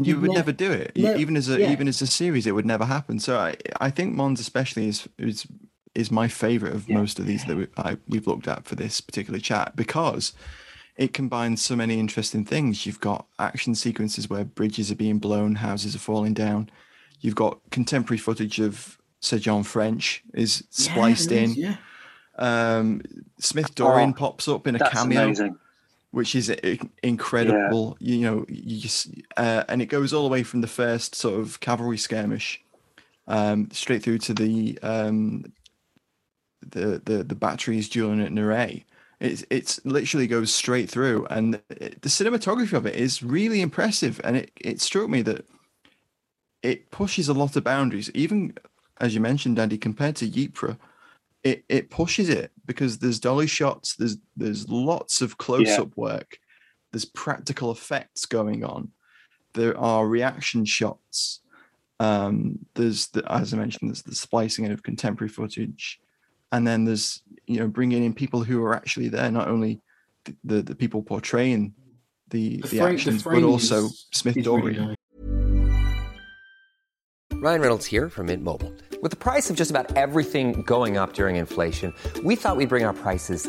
You would ne- never do it, even as a yeah. even as a series. It would never happen. So I I think Mons especially is is is my favorite of most of these that we, I, we've looked at for this particular chat because it combines so many interesting things. You've got action sequences where bridges are being blown, houses are falling down. You've got contemporary footage of Sir John French is spliced Yeah, it in. yeah Um, Smith-Dorrien Oh, pops up in a cameo amazing. which is incredible. You know, you just, uh, and it goes all the way from the first sort of cavalry skirmish, um, straight through to the um, the the the batteries dueling at Néry. It's it's literally goes straight through, and it, the cinematography of it is really impressive. And it it struck me that it pushes a lot of boundaries, even as you mentioned, Andy, compared to Ypres it it pushes it because there's dolly shots there's there's lots of close-up work. There's practical effects going on. There are reaction shots. Um there's the as i mentioned there's the splicing in of contemporary footage. And then there's you know bringing in people who are actually there not only the the, the people portraying the the, frame- actions but also is- smith is dory really nice. Ryan Reynolds here from Mint Mobile. With the price of just about everything going up during inflation, we thought we'd bring our prices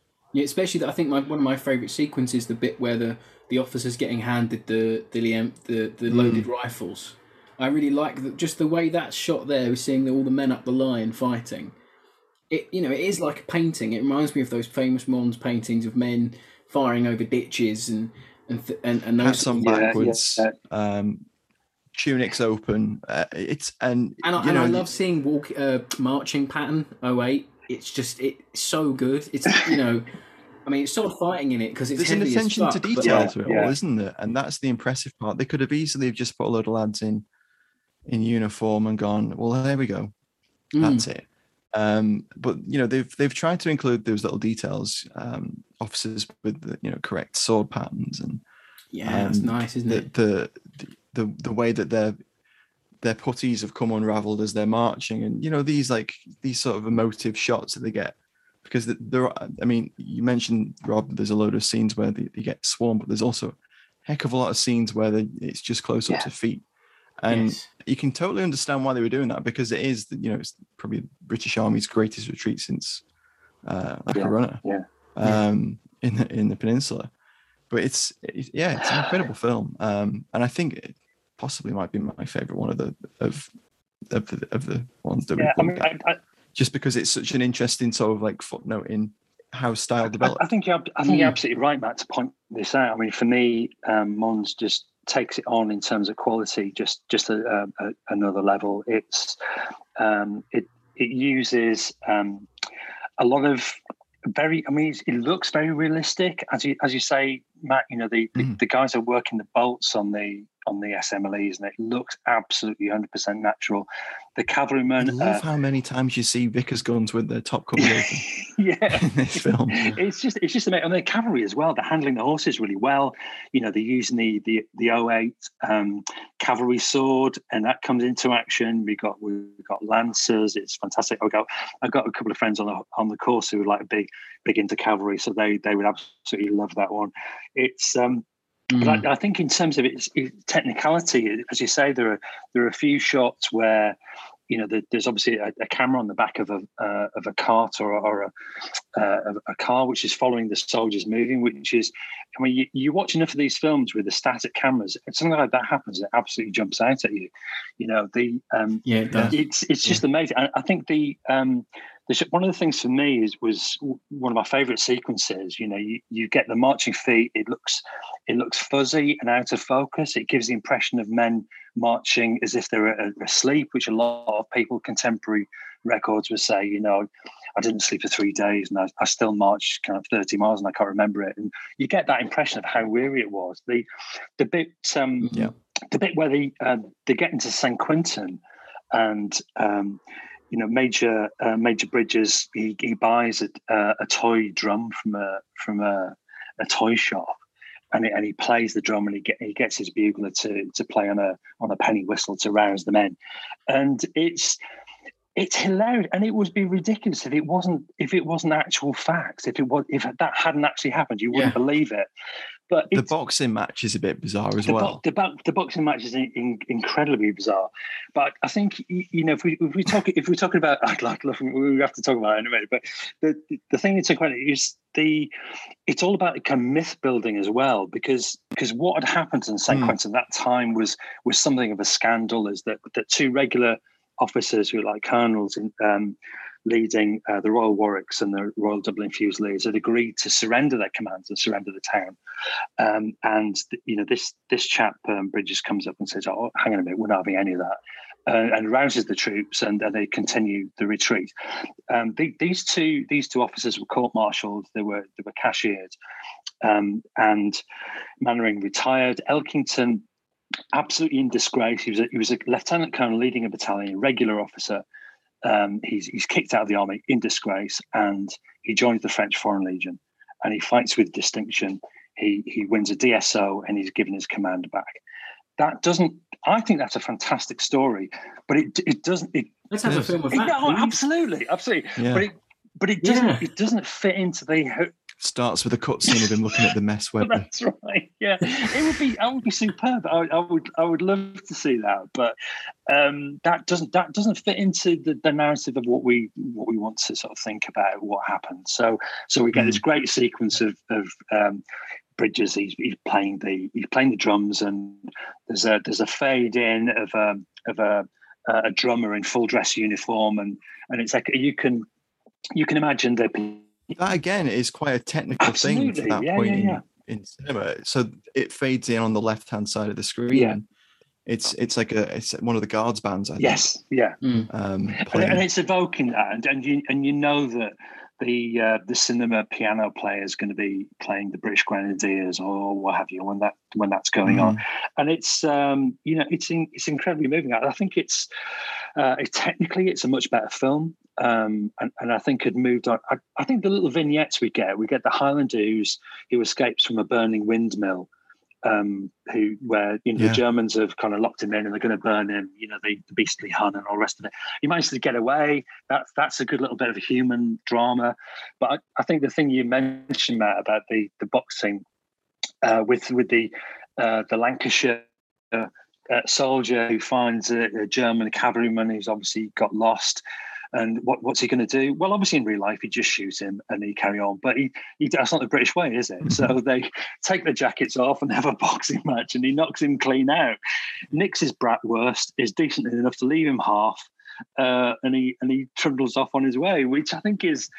Yeah, especially that I think my, one of my favourite sequences the bit where the, the officers getting handed the the Liam, the, the loaded rifles. I really like the, just the way that's shot there. We're seeing all the men up the line fighting. It you know it is like a painting. It reminds me of those famous Mons paintings of men firing over ditches and and th- and, and those hats sort on of- Yeah, backwards yeah. um tunics open uh, it's and And I, you and know I love seeing walk uh, marching pattern 08 it's just it's so good. It's you know, I mean, it's sword fighting in it because it's There's an heavy as attention to fuck, but, detail to it yeah. all, isn't there? And that's the impressive part. They could have easily have just put a load of lads in in uniform and gone, well, there we go. mm, That's it. Um, but you know, they've they've tried to include those little details, um, officers with the you know correct sword patterns and yeah, that's um, nice, isn't the, it? the the the way that their their puttees have come unraveled as they're marching, and you know these like these sort of emotive shots that they get because there. Are, I mean, you mentioned Rob. There's a load of scenes where they, they get swarmed, but there's also a heck of a lot of scenes where they, it's just close up Yeah. to feet, and Yes. you can totally understand why they were doing that because it is you know it's probably the British Army's greatest retreat since uh, Yeah, yeah. um, in the in the peninsula. But it's it, yeah, it's an incredible film, um, and I think it possibly might be my favorite one of the of of the of the ones that Yeah, I we mean, look I, at, I, just because it's such an interesting sort of like footnote in how style I, developed. I think you're, I think you're Mm. absolutely right, Matt, to point this out. I mean, for me, um, Mons just takes it on in terms of quality, just just a, a, a- another level. It's um, it it uses um, a lot of very. I mean, it looks very realistic, as you as you say, Matt. You know, the the, Mm. the guys are working the bolts on the on the SMLEs, and it looks absolutely 100 percent natural. The I love uh, how many times you see Vickers guns with their top covered open yeah, in this film. it's just it's just amazing. And the cavalry as well. They're handling the horses really well. You know, they're using the the the 08 um, cavalry sword, and that comes into action. We got we got lancers. It's fantastic. I got I got a couple of friends on the on the course who are like big big into cavalry, so they they would absolutely love that one. It's um. Mm. But I, I think in terms of its, its technicality, as you say, there are there are a few shots where you know there, there's obviously a, a camera on the back of a uh, of a cart or, or a, uh, a car which is following the soldiers moving. Which is, I mean, you, you watch enough of these films with the static cameras, and something like that happens, it absolutely jumps out at you. You know, the um, yeah, it it's it's just amazing. I, I think the um, the one of the things for me is was one of my favourite sequences. You know, you, you get the marching feet. It looks it looks fuzzy and out of focus. It gives the impression of men marching as if they're asleep, which a lot of people contemporary records would say. You know, I didn't sleep for three days and I, I still marched kind of thirty miles and I can't remember it. And you get that impression of how weary it was. The the bit um, Yeah. the bit where they um, they get into san Quentin and um, you know Major uh, Major Bridges he, he buys a, uh, a toy drum from a from a, a toy shop and, he- and he plays the drum and he get, he gets his bugler to to play on a on a penny whistle to rouse the men and it's it's hilarious and it would be ridiculous if it wasn't if it wasn't actual facts if it was if that hadn't actually happened you wouldn't Yeah. believe it but The boxing match is a bit bizarre as the, well. bo- the, bo- the boxing match is in, in, incredibly bizarre, but I think you know if we if we talk if we're talking about I'd like look, we have to talk about it in a minute, but the the thing that's incredible is the it's all about the kind of myth building as well because because what had happened in St Hmm. Quentin that time was was something of a scandal is that that two regular officers who were like colonels in um, leading uh, the Royal Warwicks and the Royal Dublin Fusiliers had agreed to surrender their commands and surrender the town. Um, and th- you know this this chap um, Bridges comes up and says, "Oh, hang on a minute, we're not having any of that," uh, and rouses the troops, and, they continue the retreat. Um, the, these two these two officers were court-martialed. They were they were cashiered, um, and Mainwaring retired. Elkington absolutely in disgrace. He was a, he was a lieutenant colonel leading a battalion, regular officer. Um, he's he's kicked out of the army in disgrace, and he joins the French Foreign Legion, and he fights with distinction. He he wins a DSO, and he's given his command back. That doesn't. I think that's a fantastic story, but it it doesn't. It, Let's have a film of that. oh, please. absolutely, absolutely. Yeah. But it but it doesn't Yeah. it doesn't fit into the Starts with a cutscene of him looking at the mess web. That's right. Yeah, it would be. That would be superb. I, I would. I would love to see that. But um, that doesn't. That doesn't fit into the, the narrative of what we what we want to sort of think about what happened. So so we get this great sequence of of um, Bridges. He's, he's playing the he's playing the drums, and there's a there's a fade in of a of a a drummer in full dress uniform, and and it's like you can you can imagine the that again is quite a technical thing for Absolutely. that Yeah, point yeah, in, yeah. in cinema. So it fades in on the left hand side of the screen. Yeah. It's it's like a it's one of the guards bands. I think. Yes, yeah, Mm. Um, and, and it's evoking that, and, and you and you know that the uh, the cinema piano player is going to be playing the British Grenadiers or what have you when that when that's going on, and it's um, you know it's in, it's incredibly moving. I think it's uh, it, technically it's a much better film, um, and, and I think had moved on. I, I think the little vignettes we get, we get the Highlander who's who escapes from a burning windmill. Um, who where you know Yeah. the Germans have kind of locked him in and they're going to burn him. You know the, the beastly Hun and all the rest of it. He managed to get away. That's that's a good little bit of human drama. But I, I think the thing you mentioned, Matt, about the the boxing uh, with with the uh, the Lancashire uh, soldier who finds a, a German cavalryman who's obviously got lost. And what, what's he going to do? Well, obviously in real life, he just shoots him and he carry on. But he, he that's not the British way, is it? So they take their jackets off and have a boxing match, and he knocks him clean out. Nicks his bratwurst is decent enough to leave him half, uh, and he and he trundles off on his way, which I think is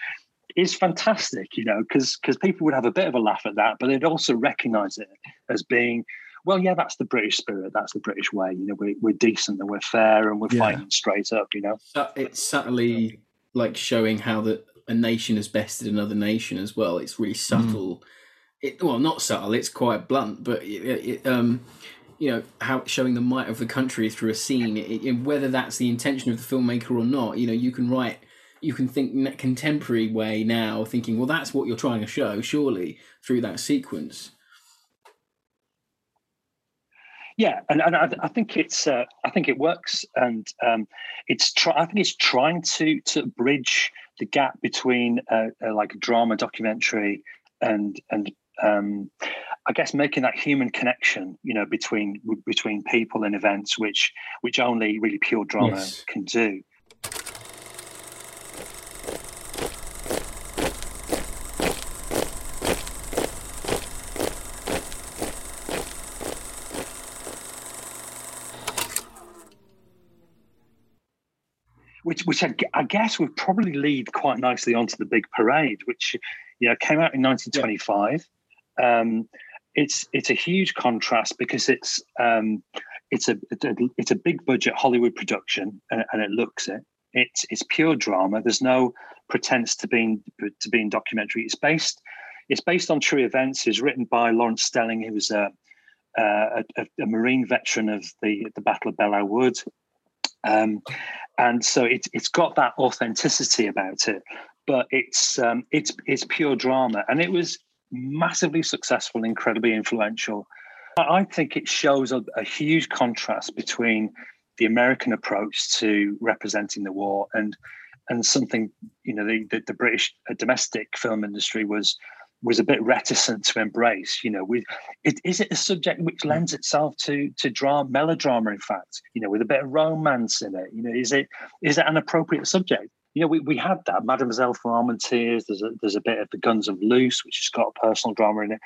is fantastic, you know, because because people would have a bit of a laugh at that, but they'd also recognise it as being, well, yeah, that's the British spirit, that's the British way. You know, we're we're decent and we're fair and we're Yeah. fighting straight up. You know, It's subtly like showing how that a nation has bested another nation as well. It's really subtle. It well, not subtle. It's quite blunt, but it, it, um, you know how showing the might of the country through a scene. It, it- whether that's the intention of the filmmaker or not, you know, you can write. You can think in that contemporary way now, thinking, well, that's what you're trying to show, surely, through that sequence. Yeah, and, and I, I think it's uh, I think it works, and um, it's try, I think it's trying to to bridge the gap between uh, uh, like drama documentary and and um, I guess making that human connection, you know, between between people and events, which which only really pure drama Yes. can do. Which which I, I guess would probably lead quite nicely onto the big parade, which you know came out in 1925. Um, it's it's a huge contrast because it's um, it's a it's a big budget Hollywood production and, and it looks it. It's it's pure drama. There's no pretense to being to being documentary. It's based it's based on true events. It's written by Laurence Stallings, who was a a, a, a Marine veteran of the the Battle of Belleau Wood. Um, and so it's it's got that authenticity about it, but it's um, it's it's pure drama, and it was massively successful, incredibly influential. I think it shows a, a huge contrast between the American approach to representing the war and and something you know the the, the British uh, domestic film industry was was a bit reticent to embrace. You know, with it, is it a subject which lends itself to to drama, melodrama? In fact, you know, with a bit of romance in it. You know, is it is it an appropriate subject? You know, we, we had that Mademoiselle for Armentières. There's a there's a bit of the Guns of Loos, which has got a personal drama in it,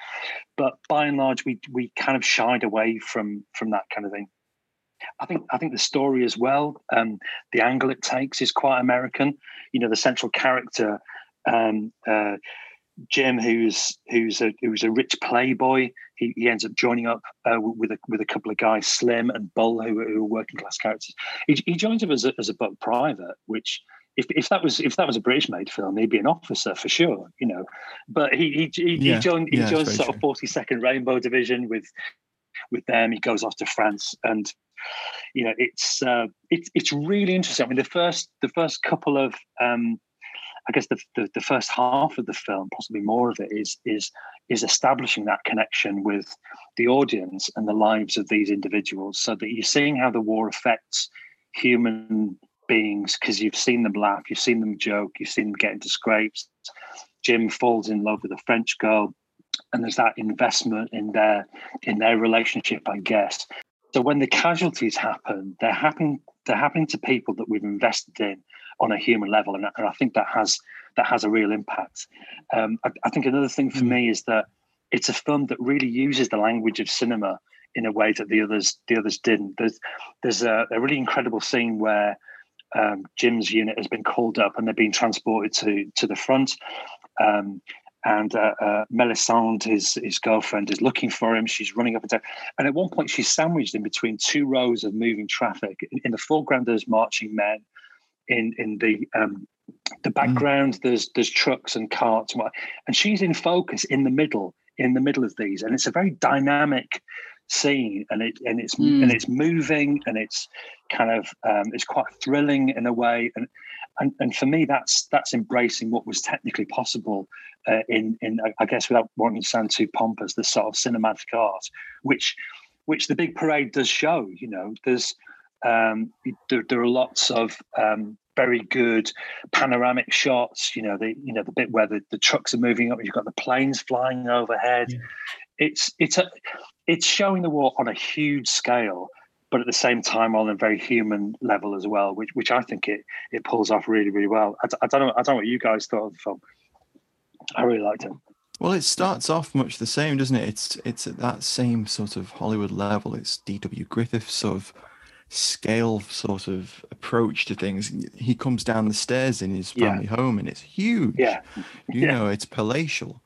but by and large, we we kind of shied away from from that kind of thing. I think I think the story as well, um, the angle it takes is quite American. You know, the central character, um, uh, Jim, who's who's a who's a rich playboy. He, he ends up joining up uh, with a with a couple of guys, Slim and Bull, who, are- who are working class characters. He, he joins up as a, as a buck private, which if, if that was if that was a British made film, he'd be an officer for sure, you know. But he he, he, Yeah, he joined he yeah, joins sort of forty second Rainbow Division with with them. He goes off to France, and you know it's uh, it's it's really interesting. I mean, the first the first couple of um, I guess the, the the first half of the film, possibly more of it, is is is establishing that connection with the audience and the lives of these individuals, so that you're seeing how the war affects human beings because you've seen them laugh, you've seen them joke, you've seen them get into scrapes. Jim falls in love with a French girl, and there's that investment in their in their relationship, I guess. So when the casualties happen, they're happening they're happening to people that we've invested in on a human level, and, and I think that has that has a real impact. Um, I, I think another thing for me is that it's a film that really uses the language of cinema in a way that the others the others didn't. There's there's a, a really incredible scene where um, Jim's unit has been called up and they're being transported to to the front, um, and uh, uh, Melisande, his his girlfriend, is looking for him. She's running up and down, and at one point she's sandwiched in between two rows of moving traffic. In, in the foreground, there's marching men. In in the um, the background, mm. there's there's trucks and carts, and, and she's in focus in the middle, in the middle of these, and it's a very dynamic scene, and it and it's mm. and it's moving, and it's kind of um, it's quite thrilling in a way, and and and for me, that's that's embracing what was technically possible uh, in in I guess without wanting to sound too pompous, the sort of cinematic art, which which the big parade does show. You know, there's um, there, there are lots of um, very good panoramic shots. You know, the you know the bit where the, the trucks are moving up, you've got the planes flying overhead. Yeah. It's it's a it's showing the war on a huge scale but at the same time on a very human level as well, which which I think it it pulls off really really well. I, I don't know I don't know what you guys thought of the film. I really liked it. Well, it starts off much the same, doesn't it? It's it's at that same sort of Hollywood level. It's D.W. Griffith sort of scale sort of approach to things. He comes down the stairs in his family yeah. home, and it's huge. Yeah, you yeah. know, it's palatial,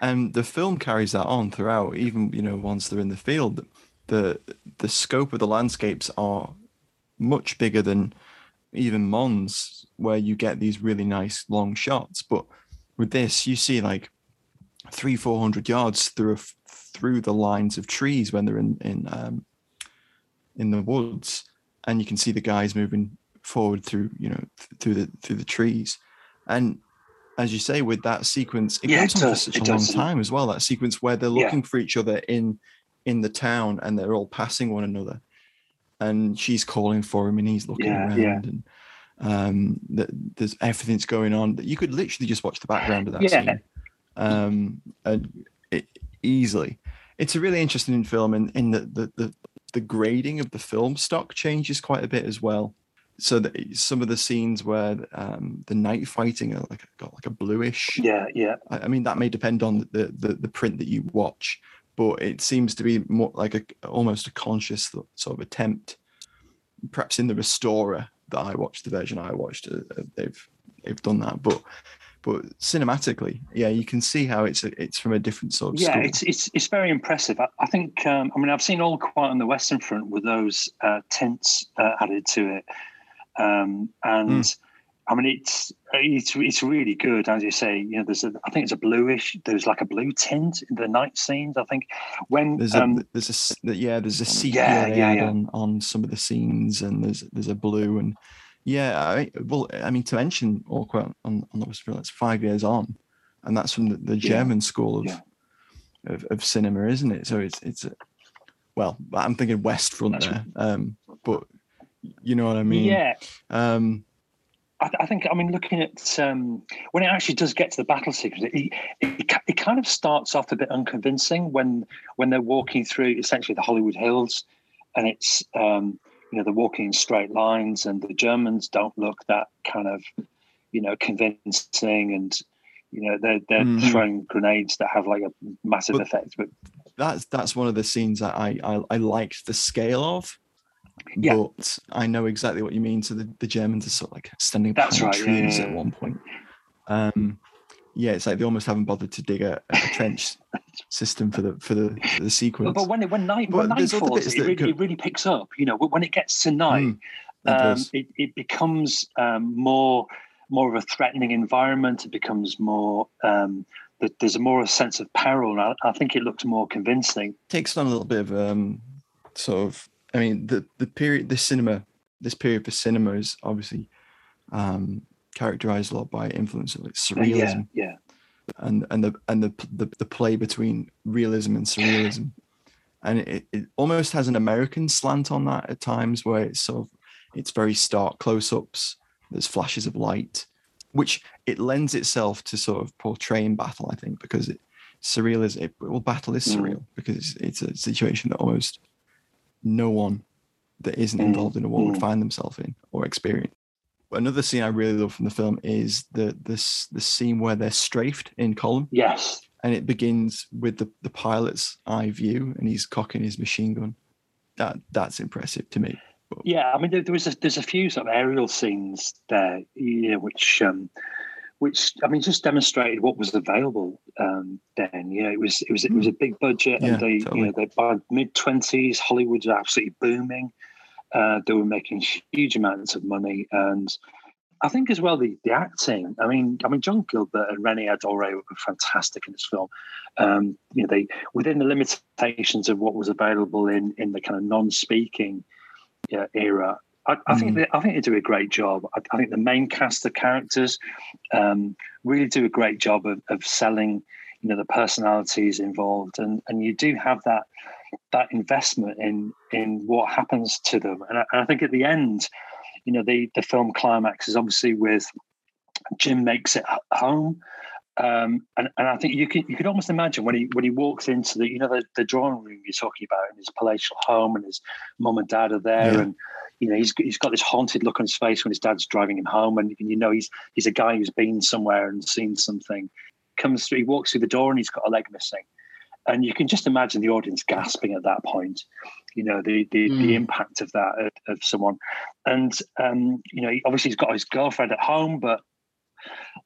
and the film carries that on throughout. Even you know, once they're in the field, the the scope of the landscapes are much bigger than even Mons, where you get these really nice long shots. But with this, you see like three, four hundred yards through a, through the lines of trees when they're in in um, in the woods, and you can see the guys moving forward through you know th- through the through the trees, and as you say, with that sequence, it yeah, goes it on for such a long time as well. That sequence where they're looking yeah. for each other in in the town and they're all passing one another and she's calling for him and he's looking yeah, around yeah. and um there's everything's going on that you could literally just watch the background of that yeah. scene um and it, easily it's a really interesting film and in, in the, the the the grading of the film stock changes quite a bit as well. So that some of the scenes where um, the night fighting are like got like a bluish. Yeah yeah. I, I mean that may depend on the, the the print that you watch but it seems to be more like a almost a conscious sort of attempt. Perhaps in the Restorer that I watched, the version I watched, uh, uh, they've they've done that, but but cinematically, yeah, you can see how it's a, it's from a different sort of yeah, school. it's it's it's very impressive. I, I think um, I mean I've seen All Quiet on the Western Front with those uh, tints uh, added to it, um, and. Mm I mean, it's it's it's really good, as you say. You know, there's a I think it's a bluish. There's like a blue tint in the night scenes. I think when there's um, a there's a yeah there's a sepia yeah, yeah, yeah. on on some of the scenes, and there's there's a blue and yeah. I, well, I mean, to mention All Quiet on on the that's five years on, and that's from the, the German yeah. school of, of, of cinema, isn't it? So it's it's well, I'm thinking West Front there, um, but you know what I mean. Yeah. Um, I, I, think, I mean, looking at um, when it actually does get to the battle sequence, it, it, it, kind of starts off a bit unconvincing when when they're walking through essentially the Hollywood Hills, and it's um, you know they're walking in straight lines, and the Germans don't look that kind of you know convincing, and you know they're they're mm-hmm. throwing grenades that have like a massive but effect. But that's that's one of the scenes that I I, I liked the scale of yeah. But I know exactly what you mean. So the, the Germans are sort of like standing behind right, trees yeah, yeah, at one point. Um, yeah, it's like they almost haven't bothered to dig a, a trench system for the for the for the sequence. But, when it, when night when night falls, it really, it really, picks up. You know, when it gets to night, mm, um, it, it becomes um, more more of a threatening environment. It becomes more um, there's a more a sense of peril, and I, I, think it looks more convincing. Takes on a little bit of um, sort of I mean, the the period, this cinema, this period for cinema is obviously um, characterized a lot by influence of like surrealism. Yeah, yeah. And and the and the the, the play between realism and surrealism, and it, it almost has an American slant on that at times, where it's sort of it's very stark close-ups. There's flashes of light, which it lends itself to sort of portraying battle. I think because it surreal is it well battle is mm. surreal mm. because it's, it's a situation that almost no one that isn't mm, involved in a war would mm. find themselves in or experience. Another scene I really love from the film is the this the scene where they're strafed in column. Yes. And it begins with the, the pilot's eye view and he's cocking his machine gun. That that's impressive to me. Yeah, I mean there, there was a, there's a few sort of aerial scenes there, know, which um, which I mean just demonstrated what was available um, then. Know, it was it was it was a big budget, Yeah, and they totally. you know they by mid twenties Hollywood was absolutely booming. Uh, they were making huge amounts of money, and I think as well the the acting. I mean, I mean John Gilbert and Renée Adorée were fantastic in this film. Um, you know, they within the limitations of what was available in in the kind of non-speaking uh, era. I, I think they, I think they do a great job. I, I think the main cast of characters um, really do a great job of, of selling, you know, the personalities involved, and and you do have that that investment in in what happens to them. And I, and I think at the end, you know, the the film climax is obviously with Jim makes it home. Um, and, and I think you can you could almost imagine when he when he walks into the you know the, the drawing room you're talking about in his palatial home and his mum and dad are there Yeah. and you know he's he's got this haunted look on his face when his dad's driving him home and, and you know he's he's a guy who's been somewhere and seen something comes through he walks through the door and he's got a leg missing and you can just imagine the audience gasping at that point you know the the, the Mm. impact of that of, of someone. And um you know obviously he's got his girlfriend at home but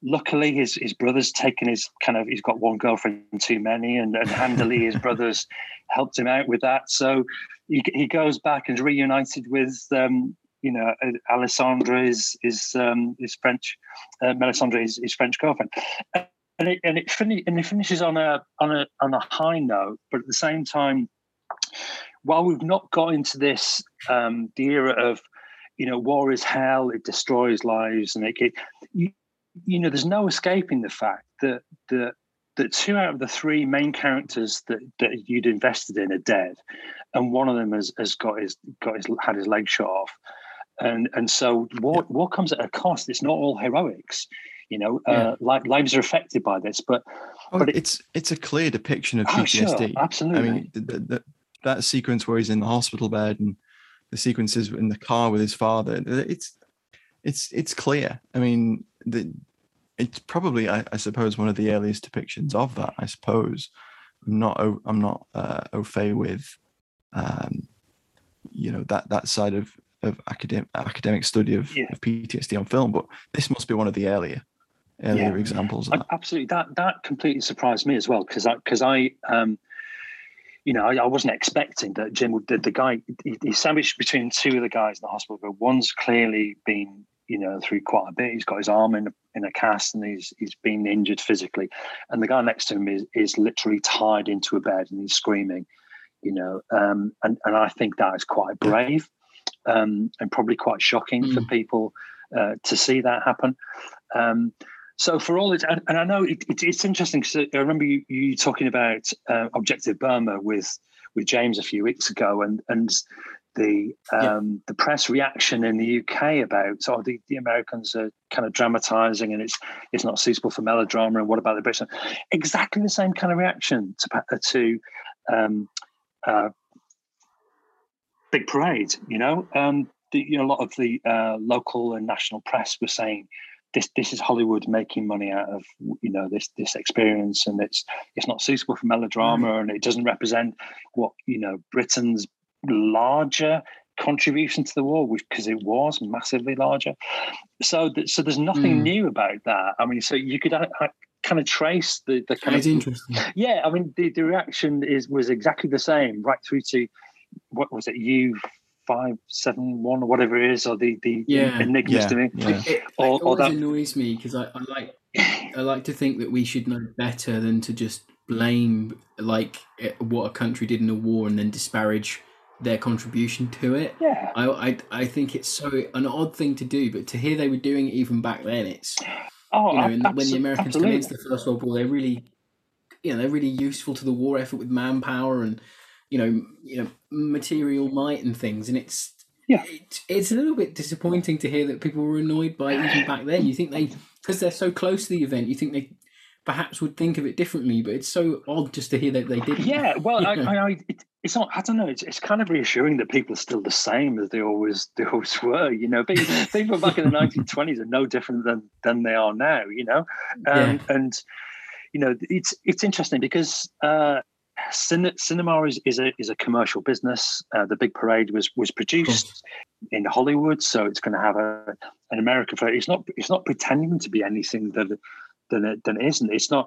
luckily his his brother's taken his kind of he's got one girlfriend too many and, and handily his brothers helped him out with that. So he, he goes back and reunited with um you know uh, alessandra is is um his french uh, Melisande is his french girlfriend and it and it, fin- and it finishes on a on a on a high note but at the same time while we've not got into this um the era of you know war is hell it destroys lives and it, it you, you know there's no escaping the fact that that that two out of the three main characters that, that you'd invested in are dead and one of them has, has got his got his had his leg shot off. And and so war war comes at a cost. It's not all heroics you know uh, li- lives are affected by this but Oh, but it- it's it's a clear depiction of Oh, sure, PTSD. absolutely. I mean, the, the, the, that sequence where he's in the hospital bed and the sequences in the car with his father, it's it's it's clear. I mean, the, it's probably, I, I suppose, one of the earliest depictions of that. I suppose I'm not au- I'm not uh, au fait with, um, you know, that that side of of academic academic study of, Yeah. of PTSD on film, but this must be one of the earlier earlier Yeah. examples. Absolutely, that that completely surprised me as well because I because I um, you know I, I wasn't expecting that Jim would the, the guy he, he sandwiched between two of the guys in the hospital, but one's clearly been you know through quite a bit. He's got his arm in a, in a cast and he's he's been injured physically, and the guy next to him is is literally tied into a bed and he's screaming, you know, um, and and I think that is quite brave, um, and probably quite shocking for Mm. people uh, to see that happen. Um, so for all it, and, and I know it, it, it's interesting because I remember you, you talking about uh, Objective Burma with with James a few weeks ago, and and the Yeah. um, the press reaction in the UK about oh the, the Americans are kind of dramatising and it's it's not suitable for melodrama and what about the British? Exactly the same kind of reaction to to um, uh, Big Parade. You know, um, the, you know a lot of the uh, local and national press were saying this this is Hollywood making money out of you know this this experience, and it's it's not suitable for melodrama, and it doesn't represent what you know Britain's larger contribution to the war, which because it was massively larger. So th- so there's nothing Mm. new about that. I mean, so you could uh, uh, kind of trace the the kind It's of interesting. yeah. I mean, the, the reaction is was exactly the same right through to what was it you. Five seven one or whatever it is, or the the Yeah. enigmas Yeah, to me. yeah. It, it Or- or that- annoys me because I, I like I like to think that we should know better than to just blame like eh, what a country did in a war and then disparage their contribution to it. Yeah, I, I I think it's so an odd thing to do, but to hear they were doing it even back then, it's Oh, you know, ab- and when the Americans absolutely. come into the First World War, they're really, you know, they're really useful to the war effort with manpower and you know, you know, material might and things. And it's Yeah. it, it's a little bit disappointing to hear that people were annoyed by it even back then. You think they, because they're so close to the event, you think they perhaps would think of it differently. But it's so odd just to hear that they didn't. Yeah, well, I, Yeah. I, I it, it's not. I don't know. It's, it's kind of reassuring that people are still the same as they always they always were. You know, people, people back in the nineteen twenties are no different than than they are now. You know, um, and you know it's it's interesting because. Uh, cin- cinema is, is a is a commercial business. Uh, the Big Parade was was produced in Hollywood, so it's going to have a an American flavor. It's not it's not pretending to be anything that than it, than it isn't. It's not,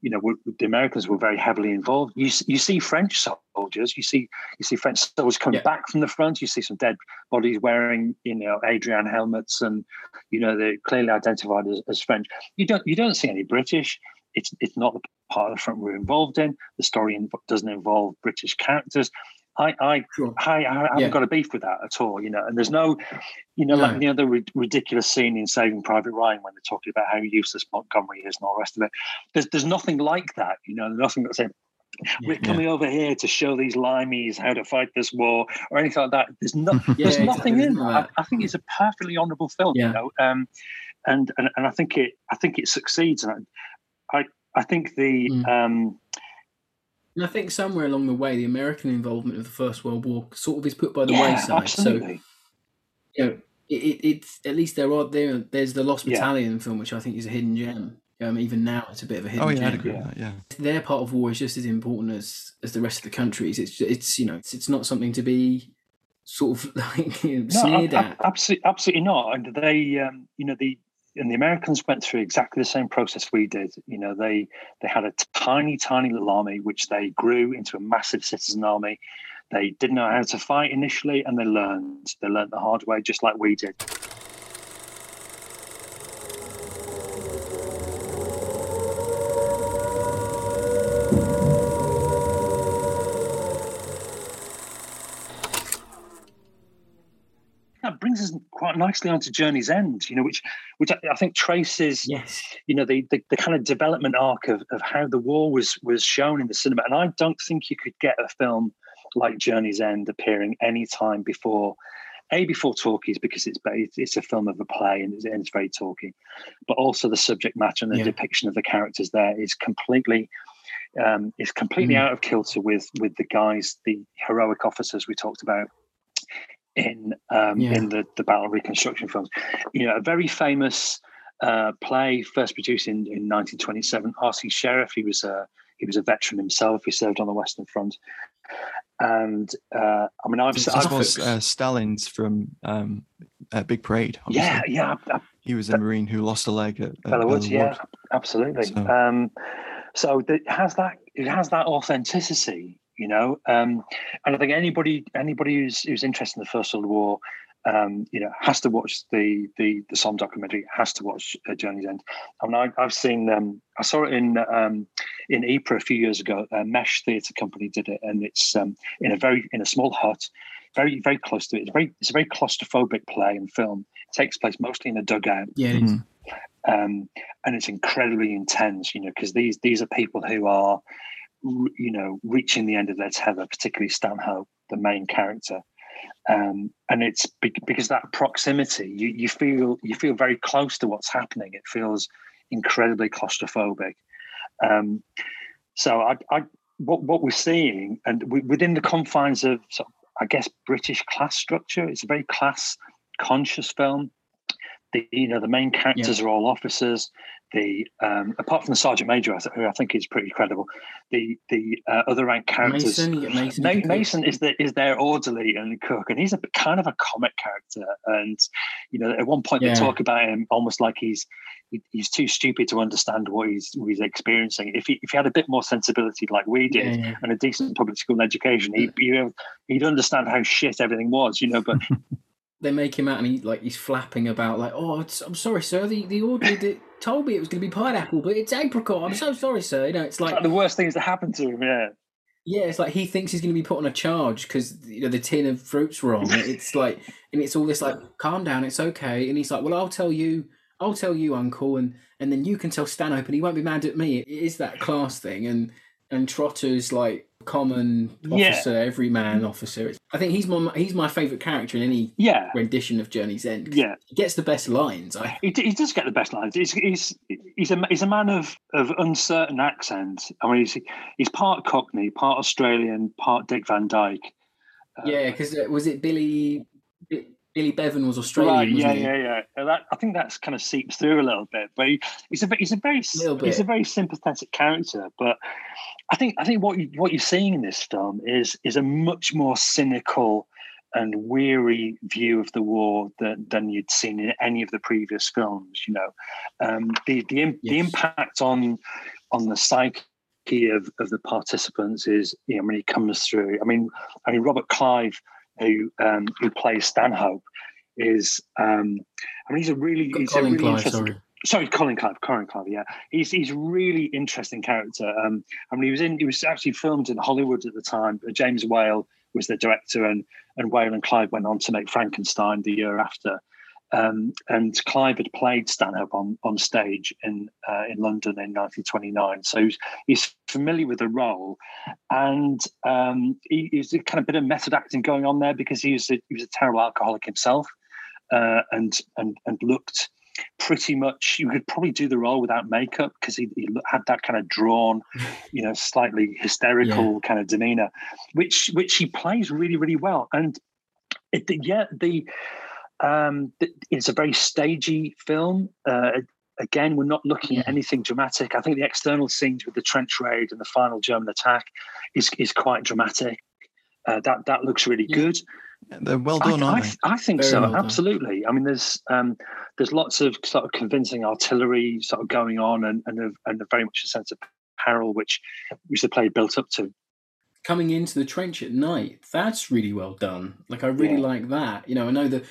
you know, the Americans were very heavily involved. You you see French soldiers, you see you see French soldiers coming yeah. back from the front. You see some dead bodies wearing, you know, Adrian helmets, and you know they're clearly identified as, as French. You don't you don't see any British. It's it's not the part of the front we're involved in. The story doesn't involve British characters. I I, sure. I, I haven't yeah. got a beef with that at all, you know. And there's no, you know, no. like the other ri- ridiculous scene in Saving Private Ryan when they're talking about how useless Montgomery is and all the rest of it. There's there's nothing like that, you know. Nothing that's saying we're coming yeah. over here to show these limeys how to fight this war or anything like that. There's no, yeah, there's nothing in I, I, think it's a perfectly honourable film, you know. Um, and, and and I think it I think it succeeds, and I I, I think the. Mm. Um, and I think somewhere along the way, the American involvement of the First World War sort of is put by the yeah, wayside. Absolutely. So, you know, it, it, it's at least there are there. There's the Lost Battalion yeah. film, which I think is a hidden gem. Um, even now, it's a bit of a hidden oh, yeah, gem. I'd agree with that, yeah, their part of war is just as important as as the rest of the countries. It's it's you know it's, it's not something to be sort of like you know, no, sneered at. Absolutely, absolutely not. And they, um, you know, the and the Americans went through exactly the same process we did. You know, they they had a tiny, tiny little army which they grew into a massive citizen army. They didn't know how to fight initially, and they learned. They learned the hard way, just like we did. Quite nicely onto Journey's End, you know, which which I, think traces, yes, you know, the, the, the kind of development arc of, of how the war was was shown in the cinema. And I don't think you could get a film like Journey's End appearing any time before a before talkies because it's it's a film of a play and it's, and it's very talky, but also the subject matter and the yeah. depiction of the characters there is completely um, is completely mm. out of kilter with with the guys, the heroic officers we talked about in um, yeah. in the the battle reconstruction films. You know, a very famous uh, play first produced in, in 1927. R.C. Sherriff, he was a he was a veteran himself. He served on the Western Front, and uh, I mean, I've, I've was uh, Stallings from um, Big Parade. Obviously. Yeah, yeah. I, he was a Marine who lost a leg at, at Woods. Yeah, absolutely. So, um, so it has that it has that authenticity you know. Um, and I think anybody anybody who's who's interested in the First World War, um, you know, has to watch the the the Somme documentary. Has to watch uh, Journey's End. I mean, I, have seen um, I saw it in um, in Ypres a few years ago. A Mesh Theatre Company did it, and it's um, in a very in a small hut, very very close to it. It's very it's a very claustrophobic play and film. It takes place mostly in a dugout. Yeah. Mm-hmm. Um, and it's incredibly intense, you know, because these these are people who are you know, reaching the end of their tether, particularly Stanhope, the main character. Um, and it's because that proximity, you, you feel you feel very close to what's happening. It feels incredibly claustrophobic. Um, so I, I, what, what we're seeing, and we, within the confines of, sort of, I guess, British class structure, it's a very class conscious film. The, you know, the main characters yeah. are all officers the um, apart from the sergeant major, who I think is pretty credible, the the uh, other rank characters. Mason, Mason, Mason is the is their orderly and cook, and he's a kind of a comic character. And you know, at one point yeah. they talk about him almost like he's he's too stupid to understand what he's what he's experiencing. If he if he had a bit more sensibility like we did yeah, yeah. and a decent public school education, he you know, he'd understand how shit everything was. You know, but. they make him out and he like he's flapping about like oh I'm sorry sir the the orderly told me it was going to be pineapple, but it's apricot. I'm so sorry, sir. You know, it's like, it's like the worst things that happened to him. Yeah. Yeah, it's like he thinks he's going to be put on a charge because you know the tin of fruit's were wrong. It's like, and it's all this like, calm down, it's okay. And he's like, well, I'll tell you, I'll tell you, Uncle, and and then you can tell Stanhope, and he won't be mad at me. It is that class thing, and and Trotter's like, common officer, yeah. everyman officer. I think he's my he's my favourite character in any yeah. rendition of Journey's End. Yeah, he gets the best lines. I... He, he does get the best lines. He's he's he's a he's a man of of uncertain accent. I mean, he's he's part Cockney, part Australian, part Dick Van Dyke. Uh, yeah, because uh, was it Billy Billy Bevan was Australian. Right, yeah, yeah, yeah. That, I think that's kind of seeps through a little bit, but he, he's a he's a very he's a very sympathetic character. But I think I think what you what you're seeing in this film is is a much more cynical and weary view of the war that, than you'd seen in any of the previous films. You know, um, the the, yes. the impact on on the psyche of, of the participants is, you know, when he comes through. I mean, I mean Robert Clive, who um, who plays Stanhope, is um, I mean he's a really he's Colin a really Clive, interesting. sorry. Sorry, Colin Clive. Colin Clive. Yeah, he's he's a really interesting character. Um, I mean, he was in he was actually filmed in Hollywood at the time. James Whale was the director, and and Whale and Clive went on to make Frankenstein the year after. Um, and Clive had played Stanhope on on stage in uh, in London in 1929, so he's, he's familiar with the role, and um, he, he's a kind of bit of method acting going on there because he was a, he was a terrible alcoholic himself, uh, and and and looked pretty much you could probably do the role without makeup because he, he, had that kind of drawn you know slightly hysterical yeah. kind of demeanor which which he plays really really well. And it, yeah the um it's a very stagey film uh, again we're not looking at anything dramatic i think the external scenes with the trench raid and the final german attack is is quite dramatic uh, that that looks really yeah. good they're well done, I, I, they? I think Very so. well absolutely. I mean, there's um, there's lots of sort of convincing artillery sort of going on, and and a, and a very much a sense of peril, which which the play built up to. Coming into the trench at night, that's really well done. Like I really Yeah. like that. You know, I know the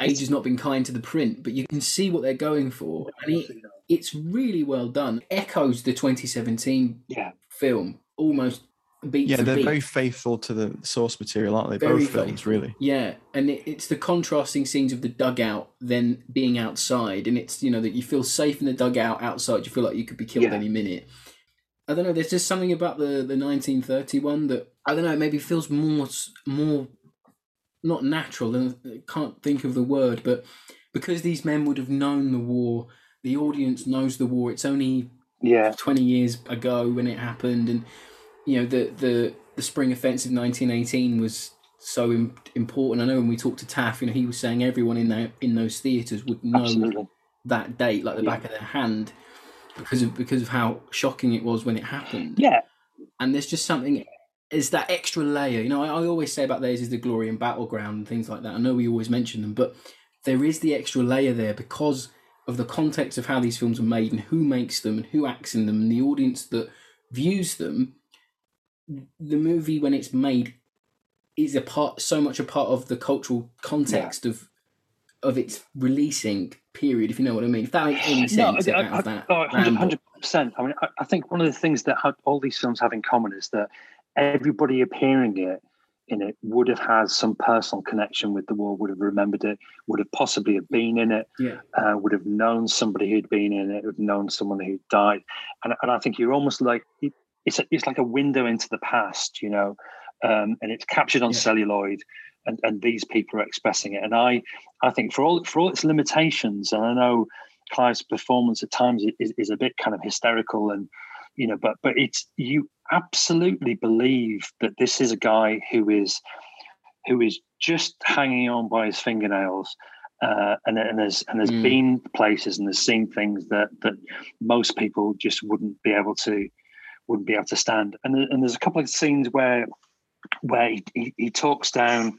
age has not been kind to the print, but you can see what they're going for, and it, it's really well done. Echoes the 2017 Yeah, film almost beat Yeah, they're beat. very faithful to the source material, aren't they? Very Both films, really. Yeah, and it, it's the contrasting scenes of the dugout then being outside, and it's you know that you feel safe in the dugout outside. You feel like you could be killed Yeah. any minute. I don't know. There's just something about the the 1931 that I don't know. It maybe feels more more not natural. And I can't think of the word, but because these men would have known the war, the audience knows the war. It's only yeah, 20 years ago when it happened and you know the the the spring offensive 1918 was so Im- important i know when we talked to taff you know he was saying everyone in that in those theaters would know absolutely. that date like the Yeah. back of their hand because of because of how shocking it was when it happened Yeah, and there's just something is that extra layer. You know I, I always say about theirs is the glory and battleground and things like that. I know we always mention them but there is the extra layer there because of the context of how these films are made and who makes them and who acts in them and the audience that views them. The movie when it's made is a part so much a part of the cultural context of of its releasing period if you know what i mean. If that makes any sense I- out I- of that oh, 100 percent. I mean, I, I think one of the things that all these films have in common is that everybody appearing it in it would have had some personal connection with the war, would have remembered it, would have possibly have been in it, yeah uh, would have known somebody who'd been in it, would have known someone who'd died, and and I think you're almost like it's a, it's like a window into the past, you know, um, and it's captured on Yeah. celluloid. And, and these people are expressing it, and I, I think for all for all its limitations, and I know Clive's performance at times is, is a bit kind of hysterical and you know but but it's you absolutely believe that this is a guy who is who is just hanging on by his fingernails uh, and and has and has Mm. been places and has seen things that that most people just wouldn't be able to wouldn't be able to stand and and there's a couple of scenes where where he, he, he talks down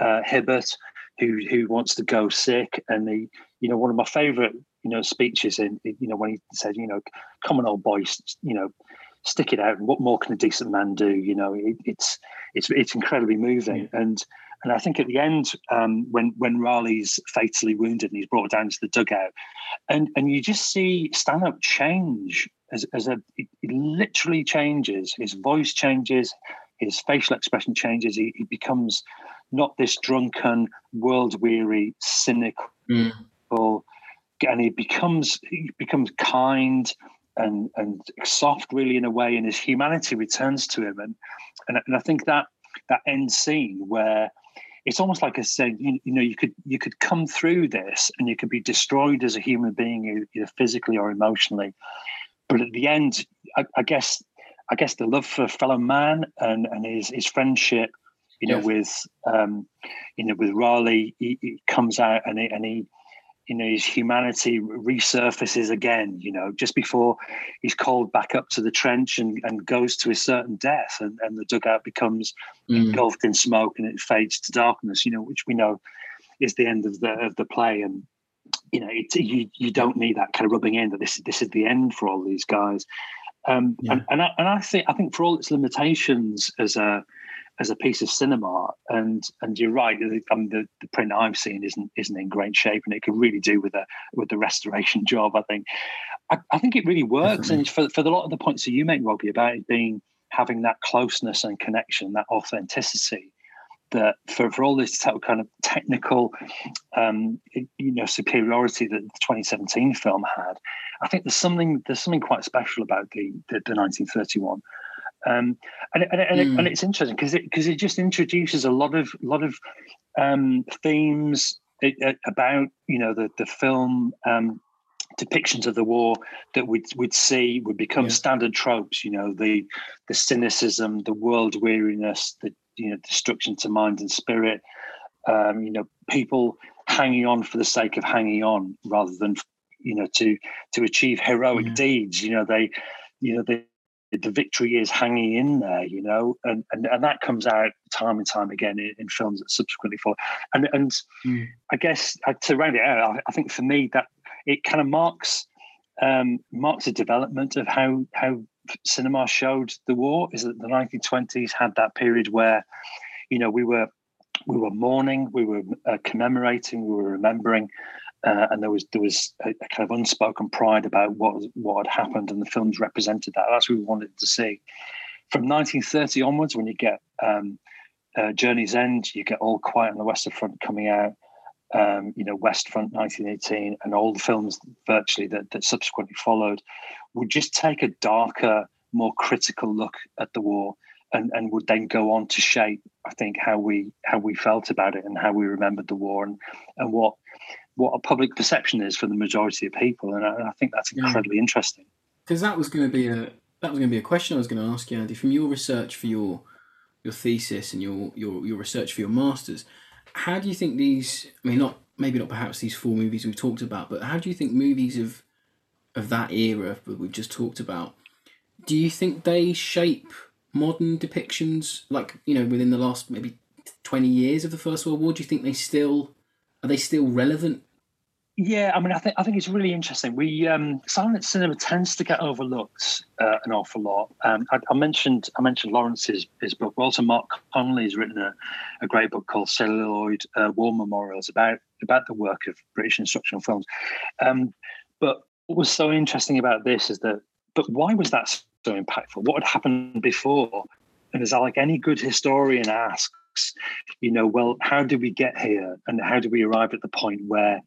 uh, Hibbert who who wants to go sick and he you know one of my favorite you know speeches in you know when he said you know come on old boy you know stick it out and what more can a decent man do? You know it, it's it's it's incredibly moving. And and I think at the end um, when when Raleigh's fatally wounded and he's brought down to the dugout and and you just see Stanhope change as as a it, it literally changes. His voice changes his facial expression changes. He, he becomes not this drunken world weary cynical Mm. And he becomes he becomes kind and and soft really in a way and his humanity returns to him and and, and I think that that end scene where it's almost like I said you, you know you could you could come through this and you could be destroyed as a human being either physically or emotionally but at the end I, I guess I guess the love for fellow man and and his his friendship you know Yes. with um you know with Raleigh he, he comes out and he and he you know his humanity resurfaces again you know just before he's called back up to the trench and, and goes to his certain death and, and the dugout becomes mm. engulfed in smoke and it fades to darkness you know which we know is the end of the of the play and you know it, you you don't need that kind of rubbing in that this this is the end for all these guys um, yeah. and and I, and I think I think for all its limitations as a as a piece of cinema. And and you're right, the, um, the, the print I've seen isn't isn't in great shape, and it could really do with a with the restoration job. I think. I, I think it really works, Definitely. and for for a lot of the points that you make, Robbie, about it being having that closeness and connection, that authenticity. That for, for all this kind of technical, um, you know, superiority that the 2017 film had, I think there's something there's something quite special about the the, the 1931 um, and, and, and, mm. it, and, hmm. it's interesting because it because it just introduces a lot of lot of um, themes about you know the the film um, depictions of the war that we'd we'd see would become yeah. standard tropes. You know the the cynicism, the world weariness, the you know destruction to mind and spirit. Um, you know people hanging on for the sake of hanging on rather than you know to to achieve heroic yeah. deeds. You know they you know they the victory is hanging in there, you know, and and, and that comes out time and time again in, in films that subsequently follow. And and mm. I guess uh, to round it out, I, I, think for me that it kind of marks um, marks a development of how how cinema showed the war. Is that the 1920s had that period where, you know, we were we were mourning, we were uh, commemorating, we were remembering, uh, and there was there was a, a, kind of unspoken pride about what what had happened, and the films represented that. That's what we wanted to see. From 1930 onwards, when you get um, uh, Journey's End, you get All Quiet on the Western Front coming out. Um, you know, Westfront 1918, and all the films virtually that, that subsequently followed would just take a darker, more critical look at the war and, and would then go on to shape, I think, how we how we felt about it and how we remembered the war and and what what a public perception is for the majority of people. And I, I think that's incredibly yeah. interesting. Because that was going to be a that was going to be a question I was going to ask you, Andy. From your research for your your thesis and your your your research for your masters, how do you think these? I mean, not maybe not perhaps these four movies we've talked about, but how do you think movies of of that era that we've just talked about? Do you think they shape modern depictions, like you know, within the last maybe twenty years of the First World War? Do you think they still are they still relevant? Yeah, I mean, I think I think it's really interesting. We um, silent cinema tends to get overlooked uh, an awful lot. Um, I, I, mentioned I mentioned Lawrence's his book. Well, also Mark Connelly has written a, a great book called Celluloid uh, War Memorials about about the work of British instructional films. Um, but what was so interesting about this is that, but why was that so impactful? What had happened before? And as like any good historian asks, you know, well, how did we get here, and how did we arrive at the point where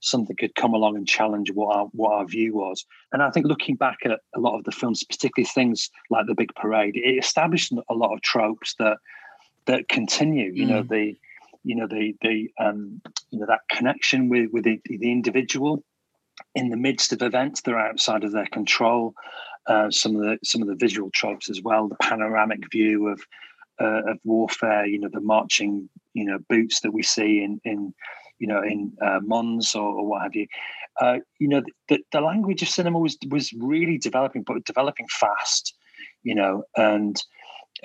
something could come along and challenge what our what our view was? And I think looking back at a lot of the films, particularly things like the Big Parade, it established a lot of tropes that that continue. You mm. know, the you know the the um, you know that connection with with the, the individual in the midst of events that are outside of their control. Uh, some of the some of the visual tropes as well, the panoramic view of uh, of warfare. You know, the marching, you know, boots that we see in in you know in uh, Mons or, or, what have you. Uh, you know, the, the language of cinema was was really developing, but developing fast. You know, and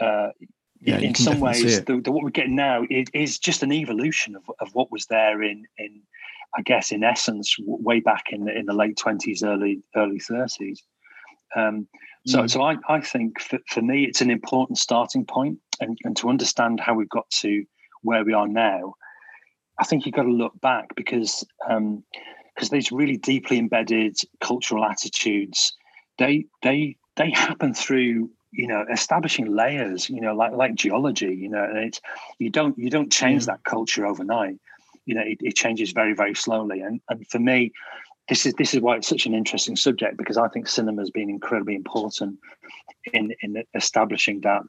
uh, yeah, in some ways, the, the, what we're getting now is, is, just an evolution of, of what was there in in I guess in essence way back in the in the late twenties, early early thirties. Um, so, mm. so I, I think for, for me, it's an important starting point, and, and to understand how we've got to where we are now, I think you've got to look back because um, because these really deeply embedded cultural attitudes, they they they happen through you know establishing layers, you know, like like geology, you know, and it's you don't you don't change that culture overnight. You know, it, it changes very very slowly, and and for me, this is this is why it's such an interesting subject because I think cinema has been incredibly important in in establishing that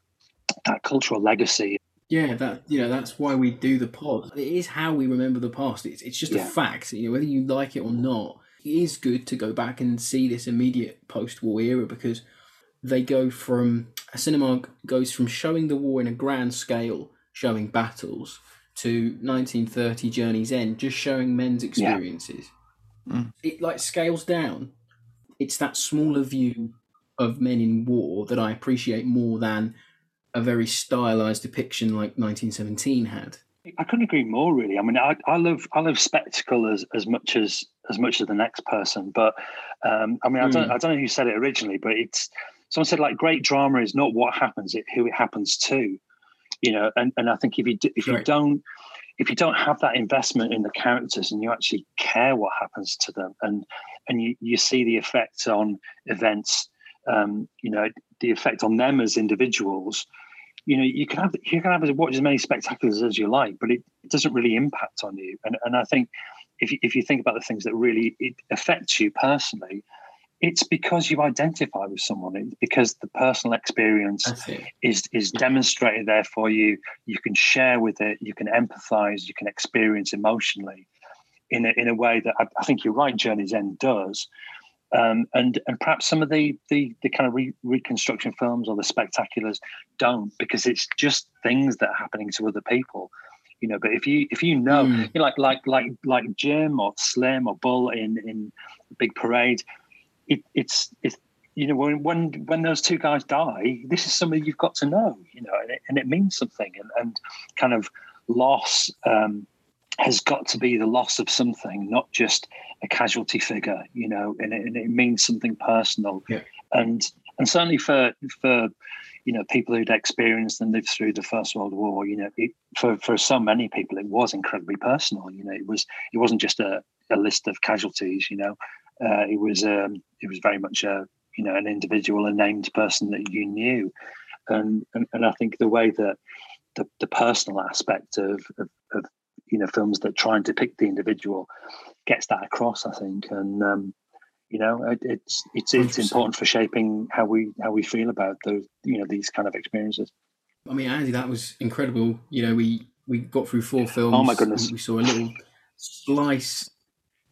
that cultural legacy. Yeah, that you know that's why we do the pod. It is how we remember the past. It's it's just yeah. a fact. You know whether you like it or not. It is good to go back and see this immediate post-war era because they go from a cinema goes from showing the war in a grand scale, showing battles, to 1930 Journey's End, just showing men's experiences. Mm. it like scales down. It's that smaller view of men in war that I appreciate more than a very stylized depiction like 1917 had. I couldn't agree more. Really, I mean, I, I love I love spectacle as, as much as as much as the next person. But um, I mean, I don't Mm. I don't know who said it originally, but it's someone said like great drama is not what happens, it who it happens to. You know, and, and I think if you d- if you Right. don't if you don't have that investment in the characters and you actually care what happens to them and and you, you see the effect on events um, you know the effect on them as individuals you know you can have you can have watch as many spectaculars as you like but it, it doesn't really impact on you and and i think if you, if you think about the things that really it affects you personally it's because you identify with someone it's because the personal experience is is demonstrated there for you. You can share with it. You can empathize. You can experience emotionally in a, in a way that I, I think you're right. Journey's End does, um, and and perhaps some of the the, the kind of re, reconstruction films or the spectaculars don't because it's just things that are happening to other people. You know, but if you if you know, Mm. you know, like like like like Jim or Slim or Bull in in Big Parade, it, it's it's you know when when when those two guys die this is somebody you've got to know you know and it, and it means something and, and kind of loss um, has got to be the loss of something not just a casualty figure you know and it, and it means something personal. Yeah. and and certainly for for you know people who'd experienced and lived through the first world war you know it, for for so many people it was incredibly personal. You know it was it wasn't just a, a list of casualties you know. Uh, it was um, it was very much a you know an individual, a named person that you knew, and and, and I think the way that the, the personal aspect of, of, of you know films that try and depict the individual gets that across, I think, and um, you know it, it's it's it's important for shaping how we how we feel about those you know these kind of experiences. I mean, Andy, that was incredible. You know, we we got through four films. Oh my goodness. We saw a little slice.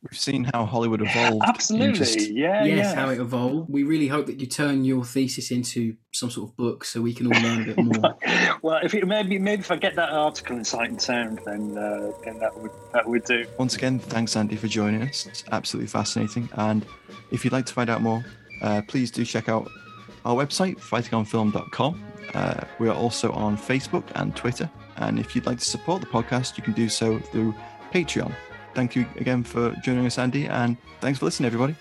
We've seen how Hollywood evolved. Absolutely, just- yeah, yes, yeah. how it evolved. We really hope that you turn your thesis into some sort of book, so we can all learn a bit more. well, if it, maybe maybe if I get that article in Sight and Sound, then uh, then that would that would do. Once again, thanks, Andy, for joining us. It's absolutely fascinating. And if you'd like to find out more, uh, please do check out our website, fightingonfilm.com. Uh, we are also on Facebook and Twitter. And if you'd like to support the podcast, you can do so through Patreon. Thank you again for joining us, Andy, and thanks for listening, everybody.